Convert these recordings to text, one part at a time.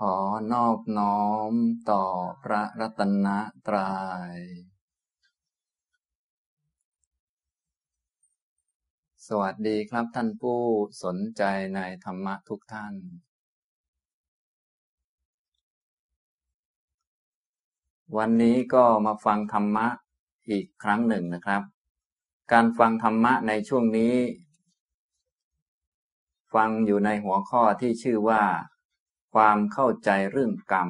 ขอนอบน้อมต่อพระรัตนตรยัย สวัสดีครับท่านผู้สนใจในธรรมะทุกท่าน วันนี้ก็มาฟังธรรมะอีกครั้งหนึ่งนะครับ การฟังธรรมะในช่วงนี้ ฟังอยู่ในหัวข้อที่ชื่อว่า ความเข้าใจเรื่องกรรม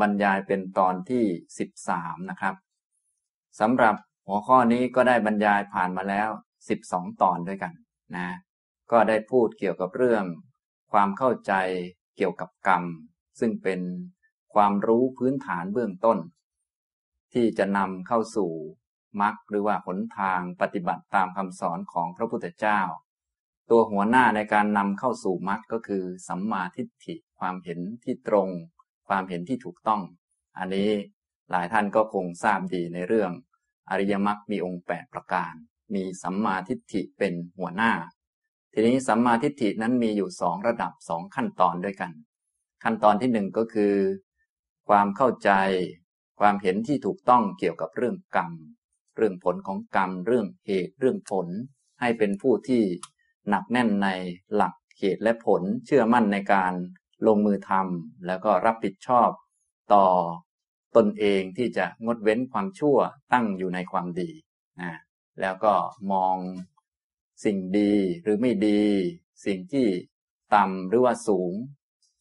บรรยายเป็นตอนที่สิบสามนะครับสำหรับหัวข้อนี้ก็ได้บรรยายผ่านมาแล้วสิบสองตอนด้วยกันนะก็ได้พูดเกี่ยวกับเรื่อง ความเข้าใจเกี่ยวกับกรรม ซึ่งเป็นความรู้พื้นฐานเบื้องต้น ที่จะนำเข้าสู่มรรคหรือว่าหนทางปฏิบัติตามคำสอนของพระพุทธเจ้า ตัวหัวหน้าในการนำเข้าสู่มรรคก็คือสัมมาทิฏฐิ ความเห็นที่ตรง ความเห็นที่ถูกต้อง อันนี้หลายท่านก็คงทราบดีในเรื่อง อริยมรรคมีองค์แปดประการ มีสัมมาทิฏฐิเป็นหัวหน้า ทีนี้สัมมาทิฏฐินั้นมีอยู่สองระดับสองขั้นตอนด้วยกัน ขั้นตอนที่หนึ่งก็คือ ความเข้าใจ ความเห็นที่ถูกต้องเกี่ยวกับเรื่องกรรม เรื่องผลของกรรม เรื่องเหตุเรื่องผล ให้เป็นผู้ที่หนักแน่นในหลักเหตุและผลเชื่อมั่นในการ ลงมือทำแล้วก็รับผิดชอบต่อตนเองที่จะงดเว้นความชั่วตั้งอยู่ในความดีนะแล้วก็มองสิ่งดีหรือไม่ดี สิ่งที่ต่ำหรือว่าสูง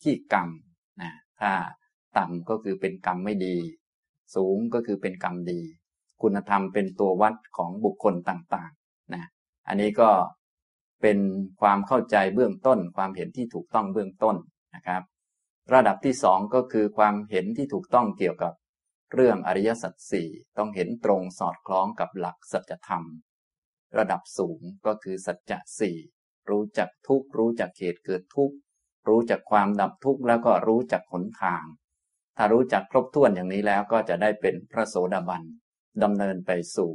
ที่กรรมนะถ้าต่ำก็คือเป็นกรรมไม่ดี สูงก็คือเป็นกรรมดี คุณธรรมเป็นตัววัดของบุคคลต่างๆนะอันนี้ก็เป็นความเข้าใจเบื้องต้น ความเห็นที่ถูกต้องเบื้องต้น นะครับ ระดับที่สองก็คือความเห็นที่ถูกต้องเกี่ยวกับเรื่องอริยสัจสี่ต้องเห็นตรงสอดคล้องกับหลักสัจธรรม ระดับสูงก็คือสัจจะสี่รู้จักทุกรู้จักเหตุเกิดทุกรู้จักความดับทุกข์แล้วก็รู้จักหนทาง ถ้ารู้จักครบถ้วนอย่างนี้แล้วก็จะได้เป็นพระโสดาบันดำเนินไปสู่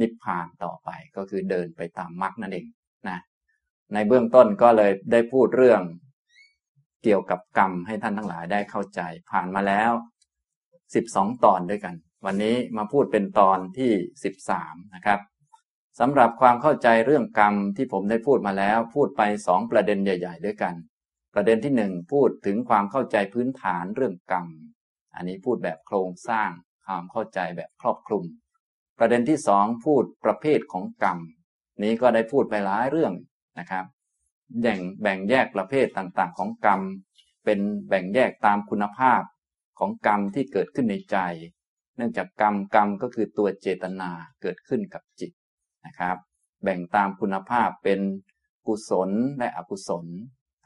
นิพพานต่อไปก็คือเดินไปตามมรรคนั่นเองนะในเบื้องต้นก็เลยได้พูดเรื่อง เกี่ยวกับกรรมให้ท่านทั้งหลายได้เข้าใจ ผ่านมาแล้วสิบองตอนด้วยกัน วันนี้มาพูดเป็นตอนที่สิบามนะครับสำหรับความเข้าใจเรื่องกรรมที่ผมได้พูดมาแล้ว พูดไปสองประเด็นใหญ่ ๆ ด้วยกัน ประเด็นที่หนึ่งพูดถึงความเข้าใจพื้นฐานเรื่องกรรม อันนี้พูดแบบโครงสร้างความเข้าใจแบบครอบคลุม ประเด็นที่สองพูดประเภทของกรรม นี้ก็ได้พูดไปหลายเรื่องนะครับ แบ่งแบ่งแยกประเภทต่างๆ ของกรรม เป็นแบ่งแยกตามคุณภาพของกรรมที่เกิดขึ้นในใจ เนื่องจากกรรมกรรมก็คือตัวเจตนาเกิดขึ้นกับจิตนะครับ แบ่งตามคุณภาพเป็นกุศลและอกุศล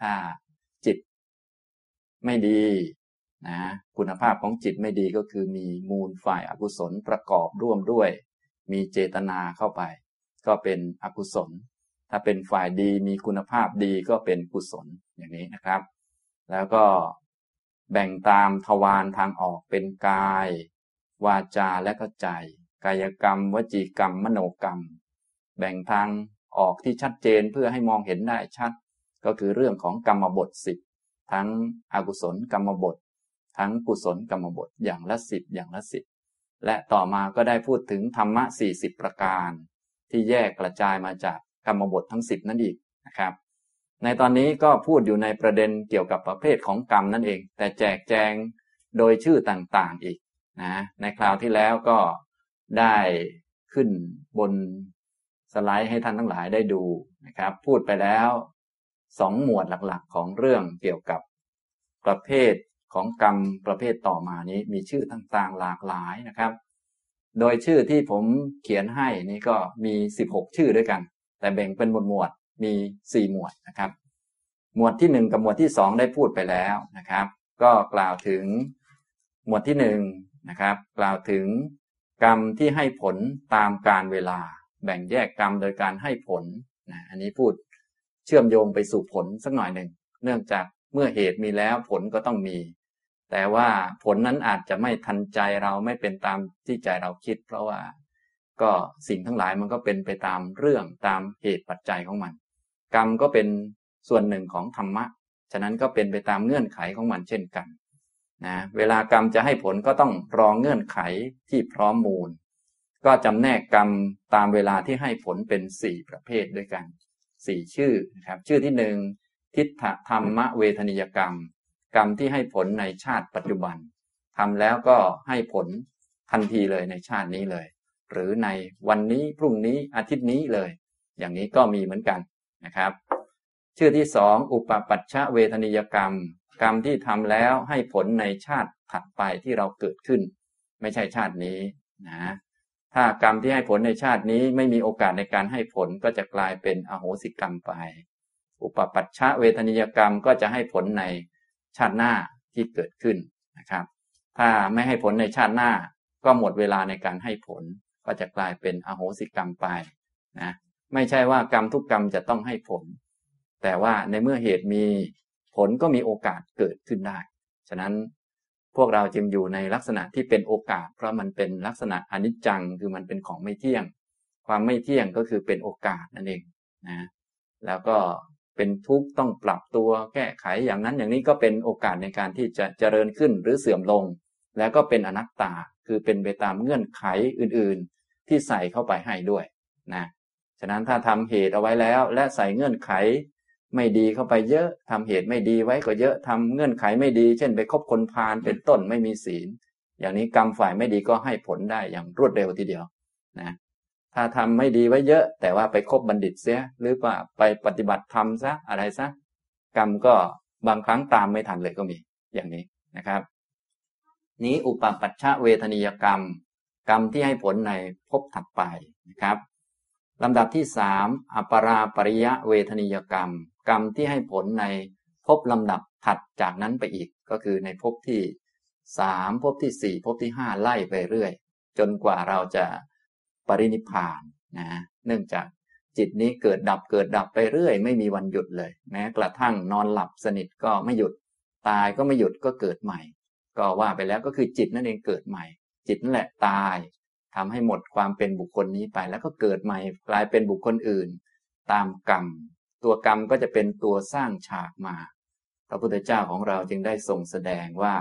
ถ้าจิตไม่ดีนะคุณภาพของจิตไม่ดีก็คือมีมูลฝ่ายอกุศลประกอบร่วมด้วย มีเจตนาเข้าไป ก็เป็นอกุศล ถ้าเป็นฝ่ายดีมีคุณภาพดีก็เป็นกุศลอย่างนี้นะครับ แล้วก็แบ่งตามทวารทางออกเป็นกาย วาจาและก็ใจ กายกรรม วจีกรรม มโนกรรม แบ่งทางออกที่ชัดเจนเพื่อให้มองเห็นได้ชัด ก็คือเรื่องของกรรมบทสิบทั้งอกุศลกรรมบท ทั้งกุศลกรรมบทอย่างละสิบอย่างละสิบและต่อมาก็ได้พูดถึงธรรมะสี่สิบประการ ที่แยกกระจายมาจาก กรรมบททั้งสิบนั่นอีกนะครับ ในตอนนี้ก็พูดอยู่ในประเด็นเกี่ยวกับประเภทของกรรมนั่นเอง แต่แจกแจงโดยชื่อต่างๆอีกนะในคราวที่แล้วก็ได้ขึ้นบนสไลด์ให้ท่านทั้งหลายได้ดูนะครับ พูดไปแล้วสองหมวดหลักๆ ของเรื่องเกี่ยวกับประเภทของกรรมประเภทต่อมานี้มีชื่อต่างๆหลากหลายนะครับ โดยชื่อที่ผมเขียนให้นี่ก็มี 16 ชื่อด้วยกัน แต่แบ่งเป็นหมวดหมวดมีสี่หมวดนะครับ หมวดที่หนึ่งกับหมวดที่สองได้พูดไปแล้วนะครับ ก็กล่าวถึงหมวดที่หนึ่งนะครับ กล่าวถึงกรรมที่ให้ผลตามการเวลา แบ่งแยกกรรมโดยการให้ผลนะอันนี้พูดเชื่อมโยงไปสู่ผลสักหน่อยหนึ่งเนื่องจากเมื่อเหตุมีแล้วผลก็ต้องมี แต่ว่าผลนั้นอาจจะไม่ทันใจเราไม่เป็นตามที่ใจเราคิด เพราะว่า ก็สิ่งทั้งหลายมันก็เป็นไปตามเรื่องตามเหตุปัจจัยของมัน กรรมก็เป็นส่วนหนึ่งของธรรมะ ฉะนั้นก็เป็นไปตามเงื่อนไขของมันเช่นกันนะเวลากรรมจะให้ผลก็ต้องรองเงื่อนไขที่พร้อมมูล ก็จำแนกกรรมตามเวลาที่ให้ผลเป็นสี่ประเภทด้วยกันสี่ชื่อนะครับชื่อที่หนึ่งทิฏฐธรรมเวทนิยกรรม กรรมที่ให้ผลในชาติปัจจุบันทำแล้วก็ให้ผลทันทีเลยในชาตินี้เลย หรือในวันนี้พรุ่งนี้อาทิตย์นี้เลย อย่างนี้ก็มีเหมือนกันนะครับ ชื่อที่สองอุปปัชชะเวทนิยกรรม กรรมที่ทำแล้วให้ผลในชาติถัดไปที่เราเกิดขึ้น ไม่ใช่ชาตินี้นะถ้ากรรมที่ให้ผลในชาตินี้ไม่มีโอกาสในการให้ผลก็จะกลายเป็นอโหสิกรรมไป อุปปัชชะเวทนิยกรรมก็จะให้ผลในชาติหน้าที่เกิดขึ้นนะครับ ถ้าไม่ให้ผลในชาติหน้าก็หมดเวลาในการให้ผล ก็จะกลายเป็นอโหสิกรรมไปนะไม่ใช่ว่ากรรมทุกกรรมจะต้องให้ผล แต่ว่าในเมื่อเหตุมีผลก็มีโอกาสเกิดขึ้นได้ ฉะนั้นพวกเราจึงอยู่ในลักษณะที่เป็นโอกาส เพราะมันเป็นลักษณะอนิจจังคือมันเป็นของไม่เที่ยง ความไม่เที่ยงก็คือเป็นโอกาสนั่นเองนะแล้วก็เป็นทุกข์ต้องปรับตัวแก้ไขอย่างนั้นอย่างนี้ก็เป็นโอกาสในการที่จะเจริญขึ้นหรือเสื่อมลง แล้วก็เป็นอนัตตาคือเป็นไปตามเงื่อนไขอื่นๆ ที่ใส่เข้าไปให้ด้วยนะฉะนั้นถ้าทำเหตุเอาไว้แล้ว และใส่เงื่อนไขไม่ดีเข้าไปเยอะทำเหตุไม่ดีไว้ก็เยอะทำเงื่อนไขไม่ดี เช่นไปคบคนพาลเป็นต้นไม่มีศีล อย่างนี้กรรมฝ่ายไม่ดีก็ให้ผลได้อย่างรวดเร็วทีเดียวนะถ้าทำไม่ดีไว้เยอะ แต่ว่าไปคบบัณฑิตเสียหรือว่าไปปฏิบัติธรรมซะอะไรซะกรรมก็บางครั้งตามไม่ทันเลยก็มีอย่างนี้นะครับ นี้อุปปัชชะเวทนิยกรรม กรรมที่ให้ผลในภพถัดไปนะครับลำดับที่สามอปราปริยะเวทนิยกรรม กรรมที่ให้ผลในภพลำดับถัดจากนั้นไปอีก ก็คือในภพที่สามภพที่สี่ภพที่ห้าไล่ไปเรื่อย จนกว่าเราจะปรินิพานนะเนื่องจากจิตนี้เกิดดับเกิดดับไปเรื่อย ไม่มีวันหยุดเลย แม้กระทั่งนอนหลับสนิทก็ไม่หยุด ตายก็ไม่หยุดก็เกิดใหม่ ก็ว่าไปแล้วก็คือจิตนั่นเองเกิดใหม่ จิตนั่นแหละตายทำให้หมดความเป็นบุคคลนี้ไป แล้วก็เกิดใหม่กลายเป็นบุคคลอื่น ตามกรรม ตัวกรรมก็จะเป็นตัวสร้างฉากมา พระพุทธเจ้าของเราจึงได้ทรงแสดงว่า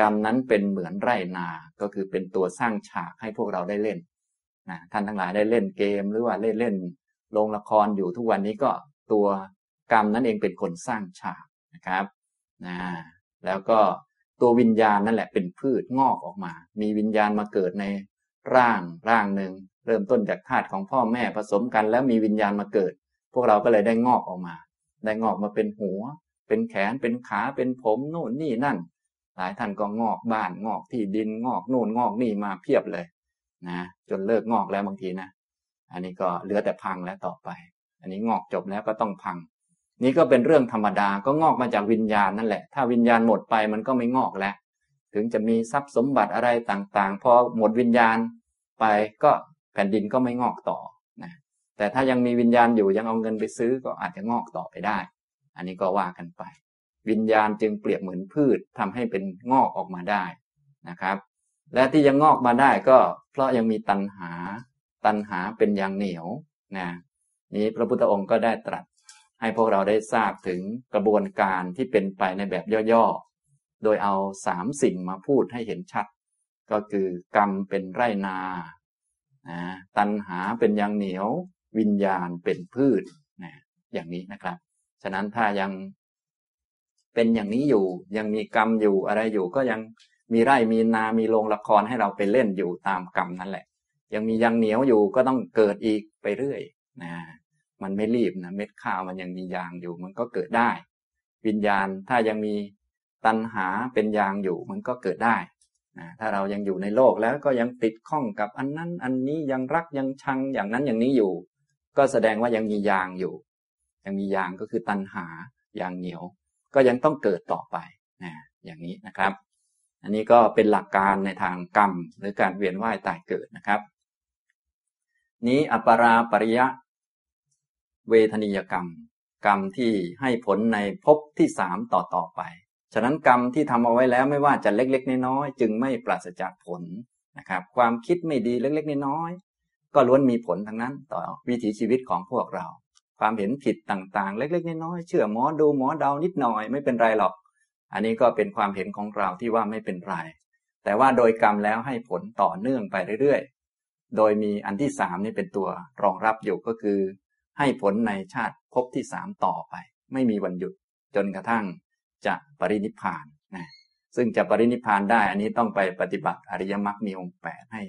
กรรมนั้นเป็นเหมือนไรนา ก็คือเป็นตัวสร้างฉากให้พวกเราได้เล่นนะท่านทั้งหลายได้เล่นเกมหรือว่าเล่นเล่นลงละครอยู่ทุกวันนี้ก็ตัวกรรมนั่นเองเป็นคนสร้างฉากนะครับนะแล้วก็ ตัววิญญาณนั่นแหละเป็นพืชงอกออกมา มีวิญญาณมาเกิดในร่างร่างหนึ่งเริ่มต้นจากธาตุของพ่อแม่ผสมกัน แล้วมีวิญญาณมาเกิด พวกเราก็เลยได้งอกออกมา ได้งอกมาเป็นหัว เป็นแขนเป็นขาเป็นผมโน่นนี่นั่น หลายท่านก็งอกบ้านงอกที่ดินงอกโน่นงอกนี่มาเพียบเลย นะ จนเลิกงอกแล้วบางทีนะ อันนี้ก็เหลือแต่พังแล้วต่อไป อันนี้งอกจบแล้วก็ต้องพัง นี่ก็เป็นเรื่องธรรมดาก็งอกมาจากวิญญาณนั่นแหละ ถ้าวิญญาณหมดไปมันก็ไม่งอกแล้ว ถึงจะมีทรัพย์สมบัติอะไรต่างๆ พอหมดวิญญาณไปก็แผ่นดินก็ไม่งอกต่อนะแต่ถ้ายังมีวิญญาณอยู่ยังเอาเงินไปซื้อก็อาจจะงอกต่อไปได้ อันนี้ก็ว่ากันไป วิญญาณจึงเปรียบเหมือนพืชทำให้เป็นงอกออกมาได้นะครับ และที่ยังงอกมาได้ก็ เพราะยังมีตัณหา ตัณหาเป็นอย่างเหนียวนะนี้พระพุทธองค์ก็ได้ตรัส ให้พวกเราได้ทราบถึงกระบวนการที่เป็นไปในแบบย่อๆ โดยเอาสามสิ่งมาพูดให้เห็นชัด ก็คือกรรมเป็นไรนานะตัณหาเป็นยางเหนียว วิญญาณเป็นพืชนะอย่างนี้นะครับ ฉะนั้นถ้ายังเป็นอย่างนี้อยู่ ยังมีกรรมอยู่อะไรอยู่ก็ยังมีไร่มีนา มีโรงละครให้เราไปเล่นอยู่ตามกรรมนั่นแหละ ยังมียางเหนียวอยู่ก็ต้องเกิดอีกไปเรื่อยนะ มันไม่รีบนะเม็ดข้าวมันยังมียางอยู่ มันก็เกิดได้ วิญญาณถ้ายังมีตัณหาเป็นยางอยู่มันก็เกิดได้นะถ้าเรายังอยู่ในโลกแล้วก็ยังติดข้องกับอันนั้น อันนี้ยังรักยังชังอย่างนั้นอย่างนี้อยู่ ก็แสดงว่ายังมียางอยู่ ยังมียางก็คือตัณหายางเหนียว ก็ยังต้องเกิดต่อไปนะอย่างนี้นะครับ อันนี้ก็เป็นหลักการในทางกรรม หรือการเวียนว่ายตายเกิดนะครับ นี้อปราปริยะ เวทนิยกรรม กรรมที่ให้ผลในภพที่สามต่อต่อไป ฉะนั้นกรรมที่ทำเอาไว้แล้วไม่ว่าจะเล็กๆ น้อยๆจึงไม่ปราศจากผลนะครับ ความคิดไม่ดีเล็กๆ น้อยๆก็ล้วนมีผลทั้งนั้น ต่อวิถีชีวิตของพวกเรา ความเห็นผิดต่างๆ เล็กๆ น้อยๆเชื่อหมอดูหมอเดานิดหน่อยไม่เป็นไรหรอก อันนี้ก็เป็นความเห็นของเราที่ว่าไม่เป็นไร แต่ว่าโดยกรรมแล้วให้ผลต่อเนื่องไปเรื่อยๆ โดยมีอันที่สามนี่เป็นตัวรองรับอยู่ก็คือ ให้ผลในชาติภพที่สามต่อไป ไม่มีวันหยุดจนกระทั่งจะปรินิพานนะซึ่งจะปรินิพานได้อันนี้ต้องไปปฏิบัติอริยมรรคมีองค์แปดให้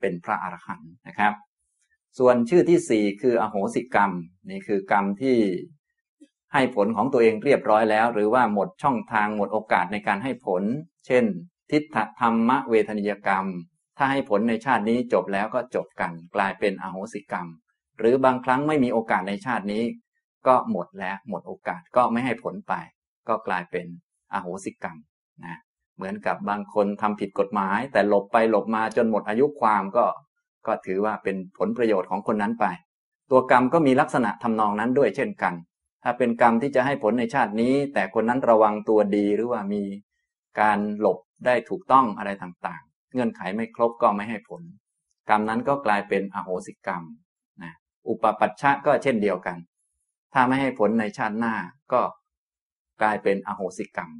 เป็นพระอรหันต์นะครับ ส่วนชื่อที่สี่คืออโหสิกรรม นี่คือกรรมที่ให้ผลของตัวเองเรียบร้อยแล้ว หรือว่าหมดช่องทางหมดโอกาสในการให้ผล เช่น ทิฏฐธรรมเวทนิยกรรม ถ้าให้ผลในชาตินี้จบแล้วก็จบกัน กลายเป็นอโหสิกรรม หรือบางครั้งไม่มีโอกาสในชาตินี้ ก็หมดแล้วหมดโอกาสก็ไม่ให้ผลไป ก็กลายเป็นอโหสิกรรมนะเหมือนกับบางคนทำผิดกฎหมาย แต่หลบไปหลบมาจนหมดอายุความก็ก็ถือว่าเป็นผลประโยชน์ของคนนั้นไป ตัวกรรมก็มีลักษณะทำนองนั้นด้วยเช่นกัน ถ้าเป็นกรรมที่จะให้ผลในชาตินี้ แต่คนนั้นระวังตัวดีหรือว่ามีการหลบได้ถูกต้องอะไรต่างๆ เงื่อนไขไม่ครบก็ไม่ให้ผล กรรมนั้นก็กลายเป็นอโหสิกรรม อุปปัชชะก็เช่นเดียวกัน ถ้าไม่ให้ผลในชาติหน้าก็กลายเป็นอโหสิกรรม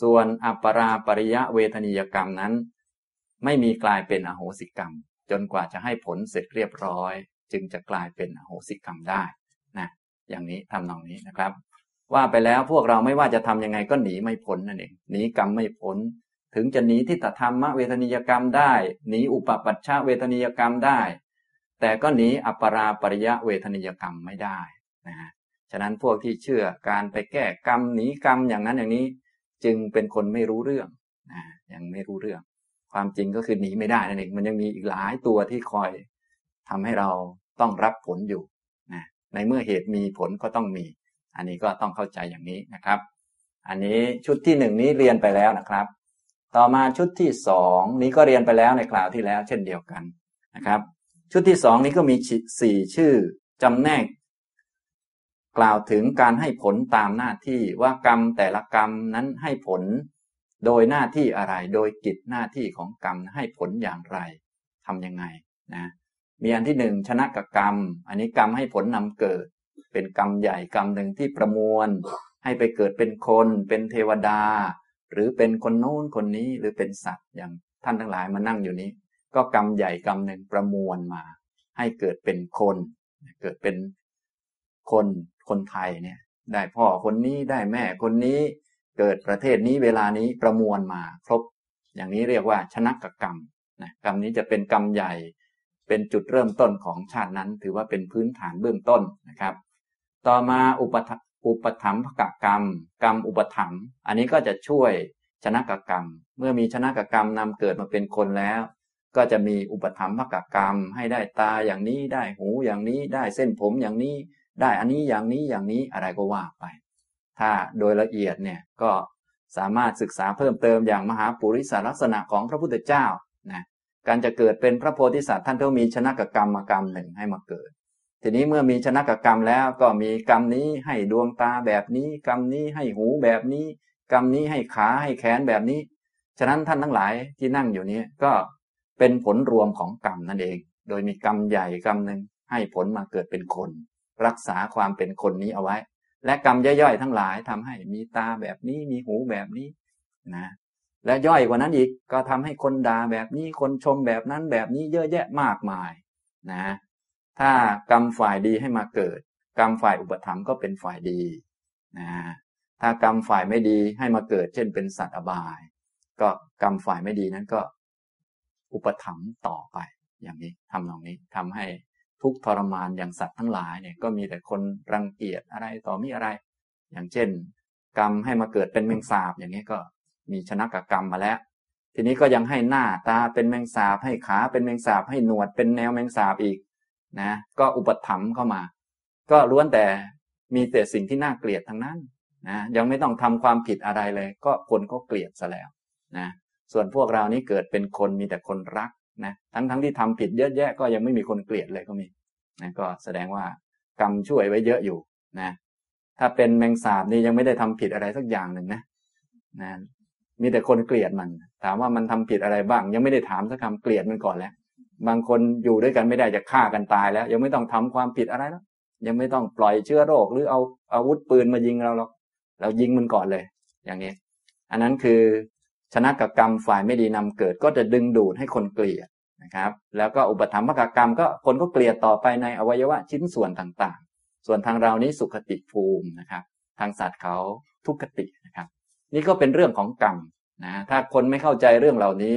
ส่วนอัปราปริยะเวทนิยกรรมนั้น ไม่มีกลายเป็นอโหสิกรรม จนกว่าจะให้ผลเสร็จเรียบร้อย จึงจะกลายเป็นอโหสิกรรมได้นะอย่างนี้ทำนองนี้นะครับ ว่าไปแล้วพวกเราไม่ว่าจะทํำยังไงก็หนีไม่พ้นนั่นเองหนีกรรมไม่พ้นถึงจะหนีทิฏฐธรรมเวทนิยกรรมได้ หนีอุปปัชชาเวทนิยกรรมได้ แต่ก็หนีอัปราปริยะเวทนิยกรรมไม่ได้นะฉะนั้นพวกที่เชื่อการไปแก้กรรมหนีกรรมอย่างนั้นอย่างนี้ จึงเป็นคนไม่รู้เรื่องนะยังไม่รู้เรื่อง ความจริงก็คือหนีไม่ได้นั่นเองมันยังมีอีกหลายตัวที่คอยทำให้เราต้องรับผลอยู่นะในเมื่อเหตุมีผลก็ต้องมี อันนี้ก็ต้องเข้าใจอย่างนี้นะครับ อันนี้ชุดที่หนึ่งนี้เรียนไปแล้วนะครับ ต่อมาชุดที่สองนี้ก็เรียนไปแล้วในคราวที่แล้ว เช่นเดียวกันนะครับ ชุดที่สองนี้ก็มีสี่ชื่อจำแนก กล่าวถึงการให้ผลตามหน้าที่ว่ากรรมแต่ละกรรมนั้นให้ผล โดยหน้าที่อะไร โดยกิจหน้าที่ของกรรมให้ผลอย่างไรทํำยังไงนะมีอันที่หนึ่งชนะกับกรรม อันนี้กรรมให้ผลนำเกิด เป็นกรรมใหญ่กรรมหนึ่งที่ประมวล ให้ไปเกิดเป็นคน เป็นเทวดา หรือเป็นคนโน้นคนนี้หรือเป็นสัตว์อย่างท่านทั้งหลายมานั่งอยู่นี้ ก็กรรมใหญ่กรรมหนึ่งประมวลมา ให้เกิดเป็นคน เกิดเป็นคนคนไทยเนี่ย ได้พ่อคนนี้ได้แม่คนนี้เกิดประเทศนี้เวลานี้ประมวลมา ครบ อย่างนี้เรียกว่าชนะกกรรมนะกรรมนี้จะเป็นกรรมใหญ่ เป็นจุดเริ่มต้นของชาตินั้น ถือว่าเป็นพื้นฐานเบื้องต้นนะครับ ต่อมาอุปอุปถัมภกกรรม กรรมอุปถัมภ์อันนี้ก็จะช่วยชนะกกรรม เมื่อมีชนะกกรรมนำเกิดมาเป็นคนแล้ว ก็จะมีอุปถัมภกกรรม ให้ได้ตาอย่างนี้ได้หูอย่างนี้ได้เส้นผมอย่างนี้ ได้อันนี้อย่างนี้อย่างนี้อะไรก็ว่าไป ถ้าโดยละเอียดเนี่ยก็สามารถศึกษาเพิ่มเติมอย่างมหาปุริสลักษณะของพระพุทธเจ้านะการจะเกิดเป็นพระโพธิสัตว์ท่านต้องมีชนะกกรรมมากรรมหนึ่งให้มาเกิด ทีนี้เมื่อมีชนะกกรรมแล้วก็มีกรรมนี้ให้ดวงตาแบบนี้ กรรมนี้ให้หูแบบนี้ กรรมนี้ให้ขาให้แขนแบบนี้ ฉะนั้นท่านทั้งหลายที่นั่งอยู่นี้ก็ เป็นผลรวมของกรรมนั่นเอง โดยมีกรรมใหญ่กรรมหนึ่งให้ผลมาเกิดเป็นคน รักษาความเป็นคนนี้เอาไว้ และกรรมย่อยๆทั้งหลายทำให้มีตาแบบนี้มีหูแบบนี้นะและย่อยกว่านั้นอีกก็ทำให้คนด่าแบบนี้คนชมแบบนั้นแบบนี้เยอะแยะมากมายนะถ้ากรรมฝ่ายดีให้มาเกิด กรรมฝ่ายอุปถัมภ์ก็เป็นฝ่ายดีนะถ้ากรรมฝ่ายไม่ดีให้มาเกิด เช่นเป็นสัตว์อบาย ก็กรรมฝ่ายไม่ดีนั้นก็ อุปถัมภ์ต่อไป อย่างนี้ทำตรงนี้ทำให้ทุกทรมานอย่างสัตว์ทั้งหลายเนี่ยก็มีแต่คนรังเกียจอะไรต่อมีอะไร อย่างเช่น กรรมให้มาเกิดเป็นแมงสาบอย่างนี้ก็มีชนะกับกรรมมาแล้ว ทีนี้ก็ยังให้หน้าตาเป็นแมงสาบให้ขาเป็นแมงสาบให้หนวดเป็นแนวแมงสาบอีกนะก็อุปถัมภ์เข้ามา ก็ล้วนแต่มีแต่สิ่งที่น่าเกลียดทั้งนั้นนะยังไม่ต้องทำความผิดอะไรเลย ก็คนก็เกลียดซะแล้วนะ ส่วนพวกเรานี้เกิดเป็นคนมีแต่คนรักนะทั้งทั้งที่ทำผิดเยอะแยะก็ยังไม่มีคนเกลียดเลยก็มีนะก็แสดงว่ากรรมช่วยไว้เยอะอยู่นะถ้าเป็นแมงสาบนี่ยังไม่ได้ทำผิดอะไรสักอย่างหนึ่งนะนะมีแต่คนเกลียดมัน ถามว่ามันทำผิดอะไรบ้าง ยังไม่ได้ถามสักคำเกลียดมันก่อนแล้ว บางคนอยู่ด้วยกันไม่ได้จะฆ่ากันตายแล้ว ยังไม่ต้องทำความผิดอะไรแล้วยังไม่ต้องปล่อยเชื้อโรค หรือเอาอาวุธปืนมายิงเราหรอกเรายิงมันก่อนเลย อย่างนี้ อันนั้นคือ ชนะกกรรมฝ่ายไม่ดีนำเกิดก็จะดึงดูดให้คนเกลียดนะครับ แล้วก็อุปธรรมภกกรรมก็คนก็เกลียดต่อไปในอวัยวะชิ้นส่วนต่างๆ ส่วนทางเรานี้สุขติภูมินะครับ ทางสัตว์เขาทุกขตินะครับ นี่ก็เป็นเรื่องของกรรมนะถ้าคนไม่เข้าใจเรื่องเหล่านี้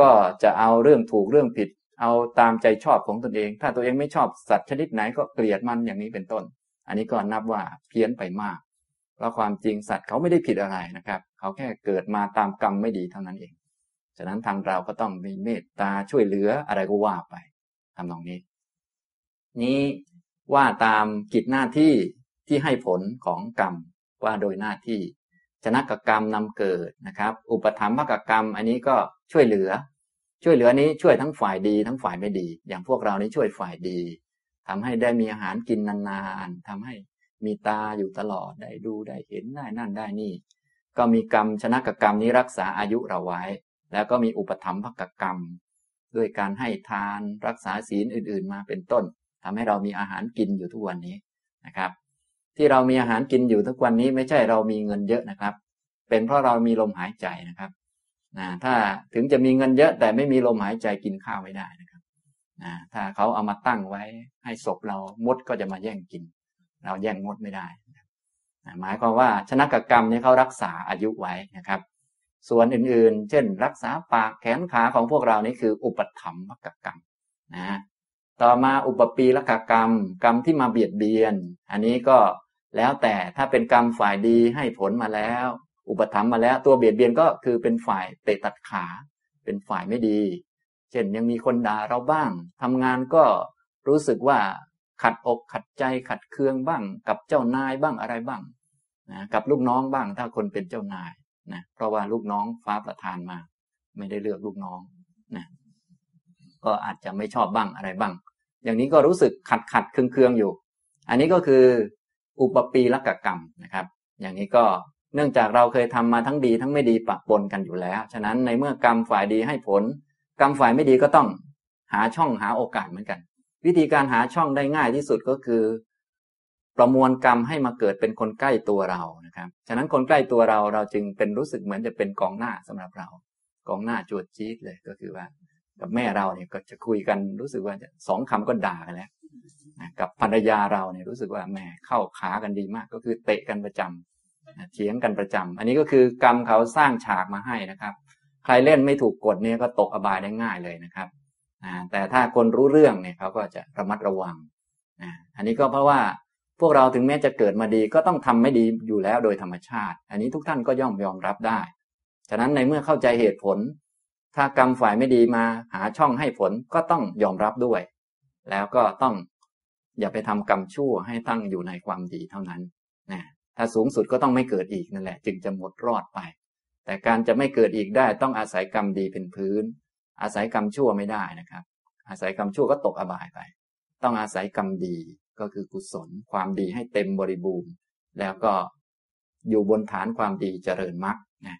ก็จะเอาเรื่องถูกเรื่องผิด เอาตามใจชอบของตนเอง ถ้าตัวเองไม่ชอบสัตว์ชนิดไหนก็เกลียดมันอย่างนี้เป็นต้น อันนี้ก็นับว่าเพี้ยนไปมากเพราะความจริงสัตว์เขาไม่ได้ผิดอะไรนะครับ เขาแค่เกิดมาตามกรรมไม่ดีเท่านั้นเอง ฉะนั้นทางเราก็ต้องมีเมตตาช่วยเหลืออะไรก็ว่าไปทำตรงนี้ นี้ว่าตามกิจหน้าที่ที่ให้ผลของกรรมว่าโดยหน้าที่ ชนะกกรรมนำเกิดนะครับ อุปธรรมภกกรรม อันนี้ก็ช่วยเหลือ ช่วยเหลือนี้ช่วยทั้งฝ่ายดีทั้งฝ่ายไม่ดี อย่างพวกเรานี้ช่วยฝ่ายดีทำให้ได้มีอาหารกินนานๆทำให้มีตาอยู่ตลอดได้ดูได้เห็นได้นั่นได้นี่ ก็มีกรรมชนะกกรรมนี้รักษาอายุเราไว้ แล้วก็มีอุปธรรมภกกรรม ด้วยการให้ทานรักษาศีลอื่น ๆ มาเป็นต้นทำให้เรามีอาหารกินอยู่ทุกวันนี้นะครับ ที่เรามีอาหารกินอยู่ทุกวันนี้ไม่ใช่เรามีเงินเยอะนะครับ เป็นเพราะเรามีลมหายใจนะครับนะถ้าถึงจะมีเงินเยอะแต่ไม่มีลมหายใจกินข้าวไม่ได้นะครับนะถ้าเขาเอามาตั้งไว้ให้ศพเรามดก็จะมาแย่งกิน เราแย่งมดไม่ได้ หมายความว่าชนะกกรรมนี้เขารักษาอายุไว้นะครับ ส่วนอื่นๆ เช่น รักษาปากแขนขาของพวกเรานี่คือ อุปถัมภกกรรมนะต่อมาอุปปีละกกรรม กรรมที่มาเบียดเบียน อันนี้ก็แล้วแต่ถ้าเป็นกรรมฝ่ายดีให้ผลมาแล้ว อุปถัมมาแล้วตัวเบียดเบียนก็คือเป็นฝ่ายเตะตัดขา เป็นฝ่ายไม่ดี เช่นยังมีคนด่าเราบ้างทำงานก็รู้สึกว่าขัดอกขัดใจขัดเคืองบ้าง กับเจ้านายบ้างอะไรบ้าง นะกับลูกน้องบ้างถ้าคนเป็นเจ้านายนะเพราะว่าลูกน้องฟ้าประทานมา ไม่ได้เลือกลูกน้องนะก็อาจจะไม่ชอบบ้างอะไรบ้าง อย่างนี้ก็รู้สึกขัดขัดเคืองเคืองอยู่ อันนี้ก็คืออุปปีลกกรรมนะครับ อย่างนี้ก็เนื่องจากเราเคยทำมาทั้งดีทั้งไม่ดีปะปนกันอยู่แล้ว ฉะนั้นในเมื่อกรรมฝ่ายดีให้ผล กรรมฝ่ายไม่ดีก็ต้องหาช่องหาโอกาสเหมือนกัน วิธีการหาช่องได้ง่ายที่สุดก็คือ ประมวลกรรมให้มาเกิดเป็นคนใกล้ตัวเรานะครับ ฉะนั้นคนใกล้ตัวเราเราจึงเป็นรู้สึกเหมือนจะเป็นกองหน้าสำหรับเรา กองหน้าจวดจี๊ดเลยก็คือว่า กับแม่เราเนี่ยก็จะคุยกันรู้สึกว่าสองคำก็ด่ากันแล้วกับภรรยาเราเนี่ยรู้สึกว่าแหมเข้าขากันดีมาก ก็คือเตะกันประจำเถียงกันประจำอันนี้ก็คือกรรมเขาสร้างฉากมาให้นะครับ ใครเล่นไม่ถูกกฎเนี่ยก็ตกอบายได้ง่ายเลยนะครับแต่ถ้าคนรู้เรื่องเนี่ยเขาก็จะระมัดระวังอันนี้ก็เพราะว่า พวกเราถึงแม้จะเกิดมาดีก็ต้องทำไม่ดีอยู่แล้วโดยธรรมชาติ อันนี้ทุกท่านก็ย่อมยอมรับได้ ฉะนั้นในเมื่อเข้าใจเหตุผล ถ้ากรรมฝ่ายไม่ดีมาหาช่องให้ผลก็ต้องยอมรับด้วย แล้วก็ต้องอย่าไปทำกรรมชั่วให้ตั้งอยู่ในความดีเท่านั้นนะถ้าสูงสุดก็ต้องไม่เกิดอีกนั่นแหละ จึงจะหมดรอดไป แต่การจะไม่เกิดอีกได้ต้องอาศัยกรรมดีเป็นพื้น อาศัยกรรมชั่วไม่ได้นะครับ อาศัยกรรมชั่วก็ตกอบายไป ต้องอาศัยกรรมดี ก็คือกุศลความดีให้เต็มบริบูรณ์ แล้วก็อยู่บนฐานความดีเจริญมรรคนะ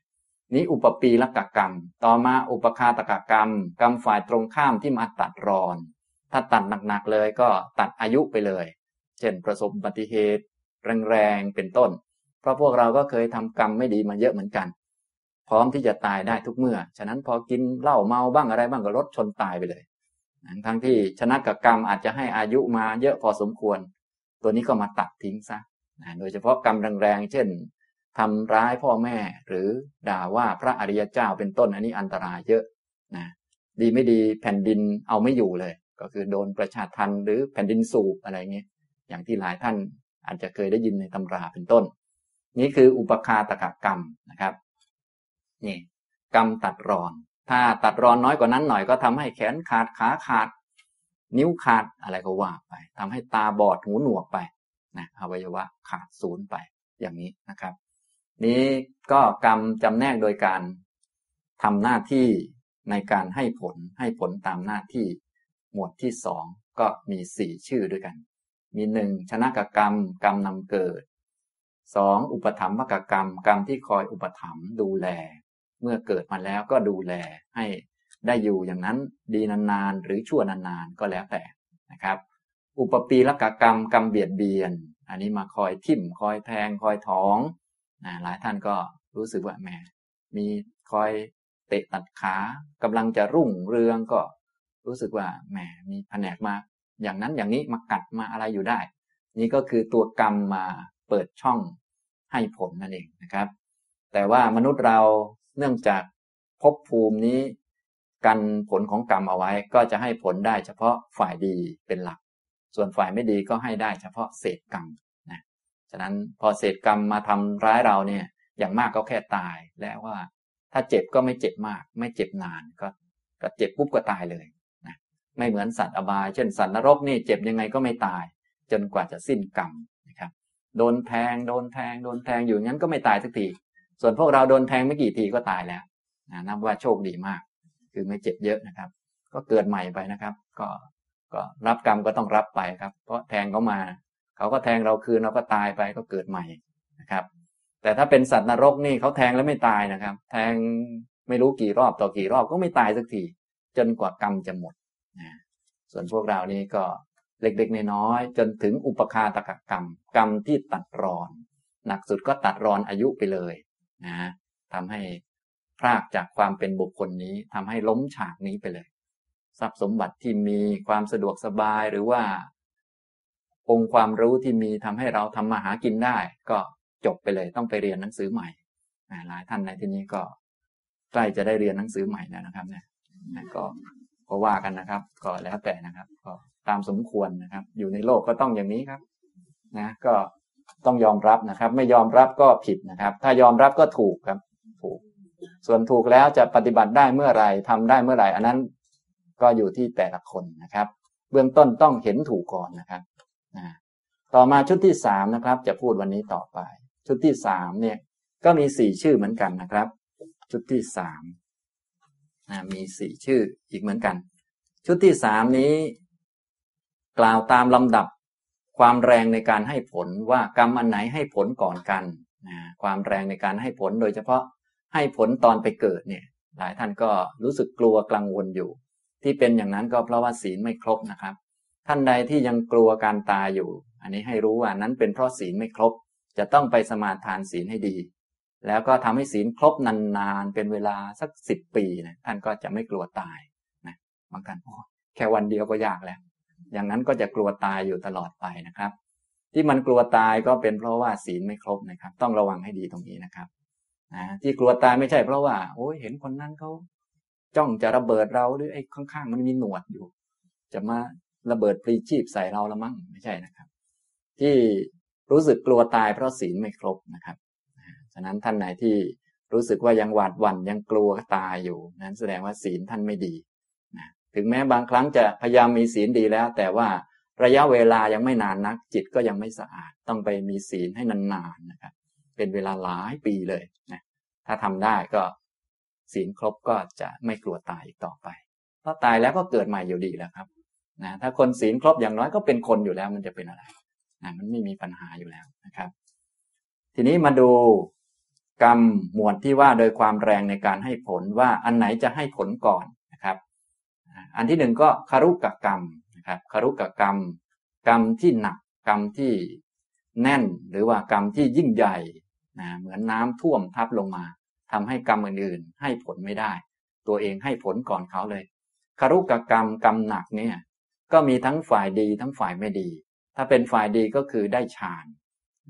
นี้อุปปีละกกรรม ต่อมาอุปคาตกกรรม กรรมฝ่ายตรงข้ามที่มาตัดรอน ถ้าตัดหนักๆเลยก็ตัดอายุไปเลย เช่นประสบอุบัติเหตุ แรงๆเป็นต้น เพราะพวกเราก็เคยทำกรรมไม่ดีมาเยอะเหมือนกัน พร้อมที่จะตายได้ทุกเมื่อ ฉะนั้นพอกินเหล้าเมาบ้างอะไรบ้างก็รถชนตายไปเลย ทั้งที่ชนะกับกรรมอาจจะให้อายุมาเยอะพอสมควร ตัวนี้ก็มาตัดทิ้งซะโดยเฉพาะกรรมแรงๆ เช่นทำร้ายพ่อแม่หรือด่าว่าพระอริยเจ้าเป็นต้นอันนี้อันตรายเยอะนะดีไม่ดีแผ่นดินเอาไม่อยู่เลย ก็คือโดนประชาทันหรือแผ่นดินสูบอะไรเงี้ยอย่างที่หลายท่านอาจจะเคยได้ยินในตำราเป็นต้น นี่คืออุปคาตกกรรมนะครับนี่กรรมตัดรอน ถ้าตัดรอนน้อยกว่านั้นหน่อยก็ทำให้แขนขาดขาขาด นิ้วขาดอะไรก็ว่าไปทำให้ตาบอดหูหนวกไปนะอวัยวะขาดศูนย์ไปอย่างนี้นะครับ นี้ก็กรรมจำแนกโดยการทำหน้าที่ในการให้ผลให้ผลตามหน้าที่ หมวดที่สองก็มีสี่ชื่อด้วยกัน มีหนึ่งชนะกกรรม กรรมนำเกิดสองอุปถัมภกกรรม กรรมที่คอยอุปถัมภ์ดูแล เมื่อเกิดมาแล้วก็ดูแลให้ได้อยู่อย่างนั้นดีนานๆ หรือชั่วนานๆ ก็แล้วแต่นะครับ อุปปีละกกรรมกรรมเบียดเบียน อันนี้มาคอยทิ่มคอยแทงคอยท้องนะหลายท่านก็รู้สึกว่าแหมมีคอยเตะตัดขากำลังจะรุ่งเรืองก็รู้สึกว่าแหมมีแผนกมา อย่างนั้นอย่างนี้มากัดมาอะไรอยู่ได้ นี่ก็คือตัวกรรมมาเปิดช่องให้ผลนั่นเองนะครับ แต่ว่ามนุษย์เรา เนื่องจากภพภูมินี้ กันผลของกรรมเอาไว้ก็จะให้ผลได้เฉพาะฝ่ายดีเป็นหลัก ส่วนฝ่ายไม่ดีก็ให้ได้เฉพาะเศษกรรมนะฉะนั้นพอเศษกรรมมาทำร้ายเราเนี่ย อย่างมากก็แค่ตายแล้วว่า ถ้าเจ็บก็ไม่เจ็บมาก ไม่เจ็บนานก็ก็เจ็บปุ๊บก็ตายเลยนะไม่เหมือนสัตว์อบาย เช่นสัตว์นรกนี่เจ็บยังไงก็ไม่ตาย จนกว่าจะสิ้นกรรมนะครับ โดนแทงโดนแทงโดนแทงอยู่งั้นก็ไม่ตายสักที ส่วนพวกเราโดนแทงไม่กี่ทีก็ตายแล้วนะนับว่าโชคดีมาก คือไม่เจ็บเยอะนะครับ ก็เกิดใหม่ไปนะครับ ก็ก็รับกรรมก็ต้องรับไปครับ เพราะแทงเขามาเขาก็แทงเราคืนเราก็ตายไปก็เกิดใหม่นะครับ แต่ถ้าเป็นสัตว์นรกนี่เขาแทงแล้วไม่ตายนะครับ แทงไม่รู้กี่รอบต่อกี่รอบก็ไม่ตายสักทีจนกว่ากรรมจะหมดนะส่วนพวกเรานี่ก็เล็กๆน้อยๆจนถึงอุปคาตกกรรม กรรมที่ตัดรอน หนักสุดก็ตัดรอนอายุไปเลย นะทำให้พรากจากความเป็นบุคคลนี้ทำให้ล้มฉากนี้ไปเลย ทรัพย์สมบัติที่มีความสะดวกสบายหรือว่า องค์ความรู้ที่มีทำให้เราทำมาหากินได้ ก็จบไปเลยต้องไปเรียนหนังสือใหม่หลายท่านในที่นี้ก็ใกล้จะได้เรียนหนังสือใหม่แล้วนะครับ เนี่ยก็ก็ว่ากันนะครับ ก็แล้วแต่นะครับ ก็ตามสมควรนะครับ อยู่ในโลกก็ต้องอย่างนี้ครับ นะ ก็ ต้องยอมรับนะครับ ไม่ยอมรับก็ผิดนะครับ ถ้ายอมรับก็ถูกครับ ถูก ส่วนถูกแล้วจะปฏิบัติได้เมื่อไหร่ทำได้เมื่อไหร่ อันนั้นก็อยู่ที่แต่ละคนนะครับ เบื้องต้นต้องเห็นถูกก่อนนะครับต่อมาชุดที่สามนะครับ จะพูดวันนี้ต่อไป ชุดที่สามเนี่ยก็มีสี่ชื่อเหมือนกันนะครับ ชุดที่สามมีสี่ชื่ออีกเหมือนกัน ชุดที่สามนี้ กล่าวตามลำดับ ความแรงในการให้ผลว่ากรรมอันไหนให้ผลก่อนกันความแรงในการให้ผลโดยเฉพาะให้ผลตอนไปเกิดเนี่ย หลายท่านก็รู้สึกกลัวกังวลอยู่ ที่เป็นอย่างนั้นก็เพราะว่าศีลไม่ครบนะครับ ท่านใดที่ยังกลัวการตายอยู่ อันนี้ให้รู้ว่านั้นเป็นเพราะศีลไม่ครบ จะต้องไปสมาทานศีลให้ดี แล้วก็ทำให้ศีลครบนานๆเป็นเวลาสักสิบปีนะท่านก็จะไม่กลัวตายนะบางท่านโอ้แค่วันเดียวก็ยากแล้ว อย่างนั้นก็จะกลัวตายอยู่ตลอดไปนะครับ ที่มันกลัวตายก็เป็นเพราะว่าศีลไม่ครบนะครับ ต้องระวังให้ดีตรงนี้นะครับนะที่กลัวตายไม่ใช่เพราะว่าโอ้ยเห็นคนนั้นเขาจ้องจะระเบิดเราหรือไอ้ข้างๆ มันมีหนวดอยู่ จะมาระเบิดปรีชีพใส่เราละมั้งไม่ใช่นะครับ ที่รู้สึกกลัวตายเพราะศีลไม่ครบนะครับฉะนั้นท่านไหนที่รู้สึกว่ายังหวาดหวั่นยังกลัวตายอยู่ นั้นแสดงว่าศีลท่านไม่ดี ถึงแม้บางครั้งจะพยายามมีศีลดีแล้ว แต่ว่าระยะเวลายังไม่นานนัก จิตก็ยังไม่สะอาด ต้องไปมีศีลให้นานๆนะครับ เป็นเวลาหลายปีเลยนะถ้าทำได้ก็ศีลครบก็จะไม่กลัวตายอีกต่อไป เพราะตายแล้วก็เกิดใหม่อยู่ดีแล้วครับนะถ้าคนศีลครบอย่างน้อยก็เป็นคนอยู่แล้ว มันจะเป็นอะไรนะมันไม่มีปัญหาอยู่แล้วนะครับ ทีนี้มาดูกรรมหมวดที่ว่าโดยความแรงในการให้ผลว่าอันไหนจะให้ผลก่อนนะครับ อันที่หนึ่งก็คารุกกรรมนะครับคารุกกรรม กรรมที่หนักกรรมที่แน่นหรือว่ากรรมที่ยิ่งใหญ่นะเหมือนน้ำท่วมทับลงมาทำให้กรรมอื่นๆ ให้ผลไม่ได้ ตัวเองให้ผลก่อนเขาเลยคารุกกรรมกรรมหนักเนี่ยก็มีทั้งฝ่ายดีทั้งฝ่ายไม่ดี ถ้าเป็นฝ่ายดีก็คือได้ฌาน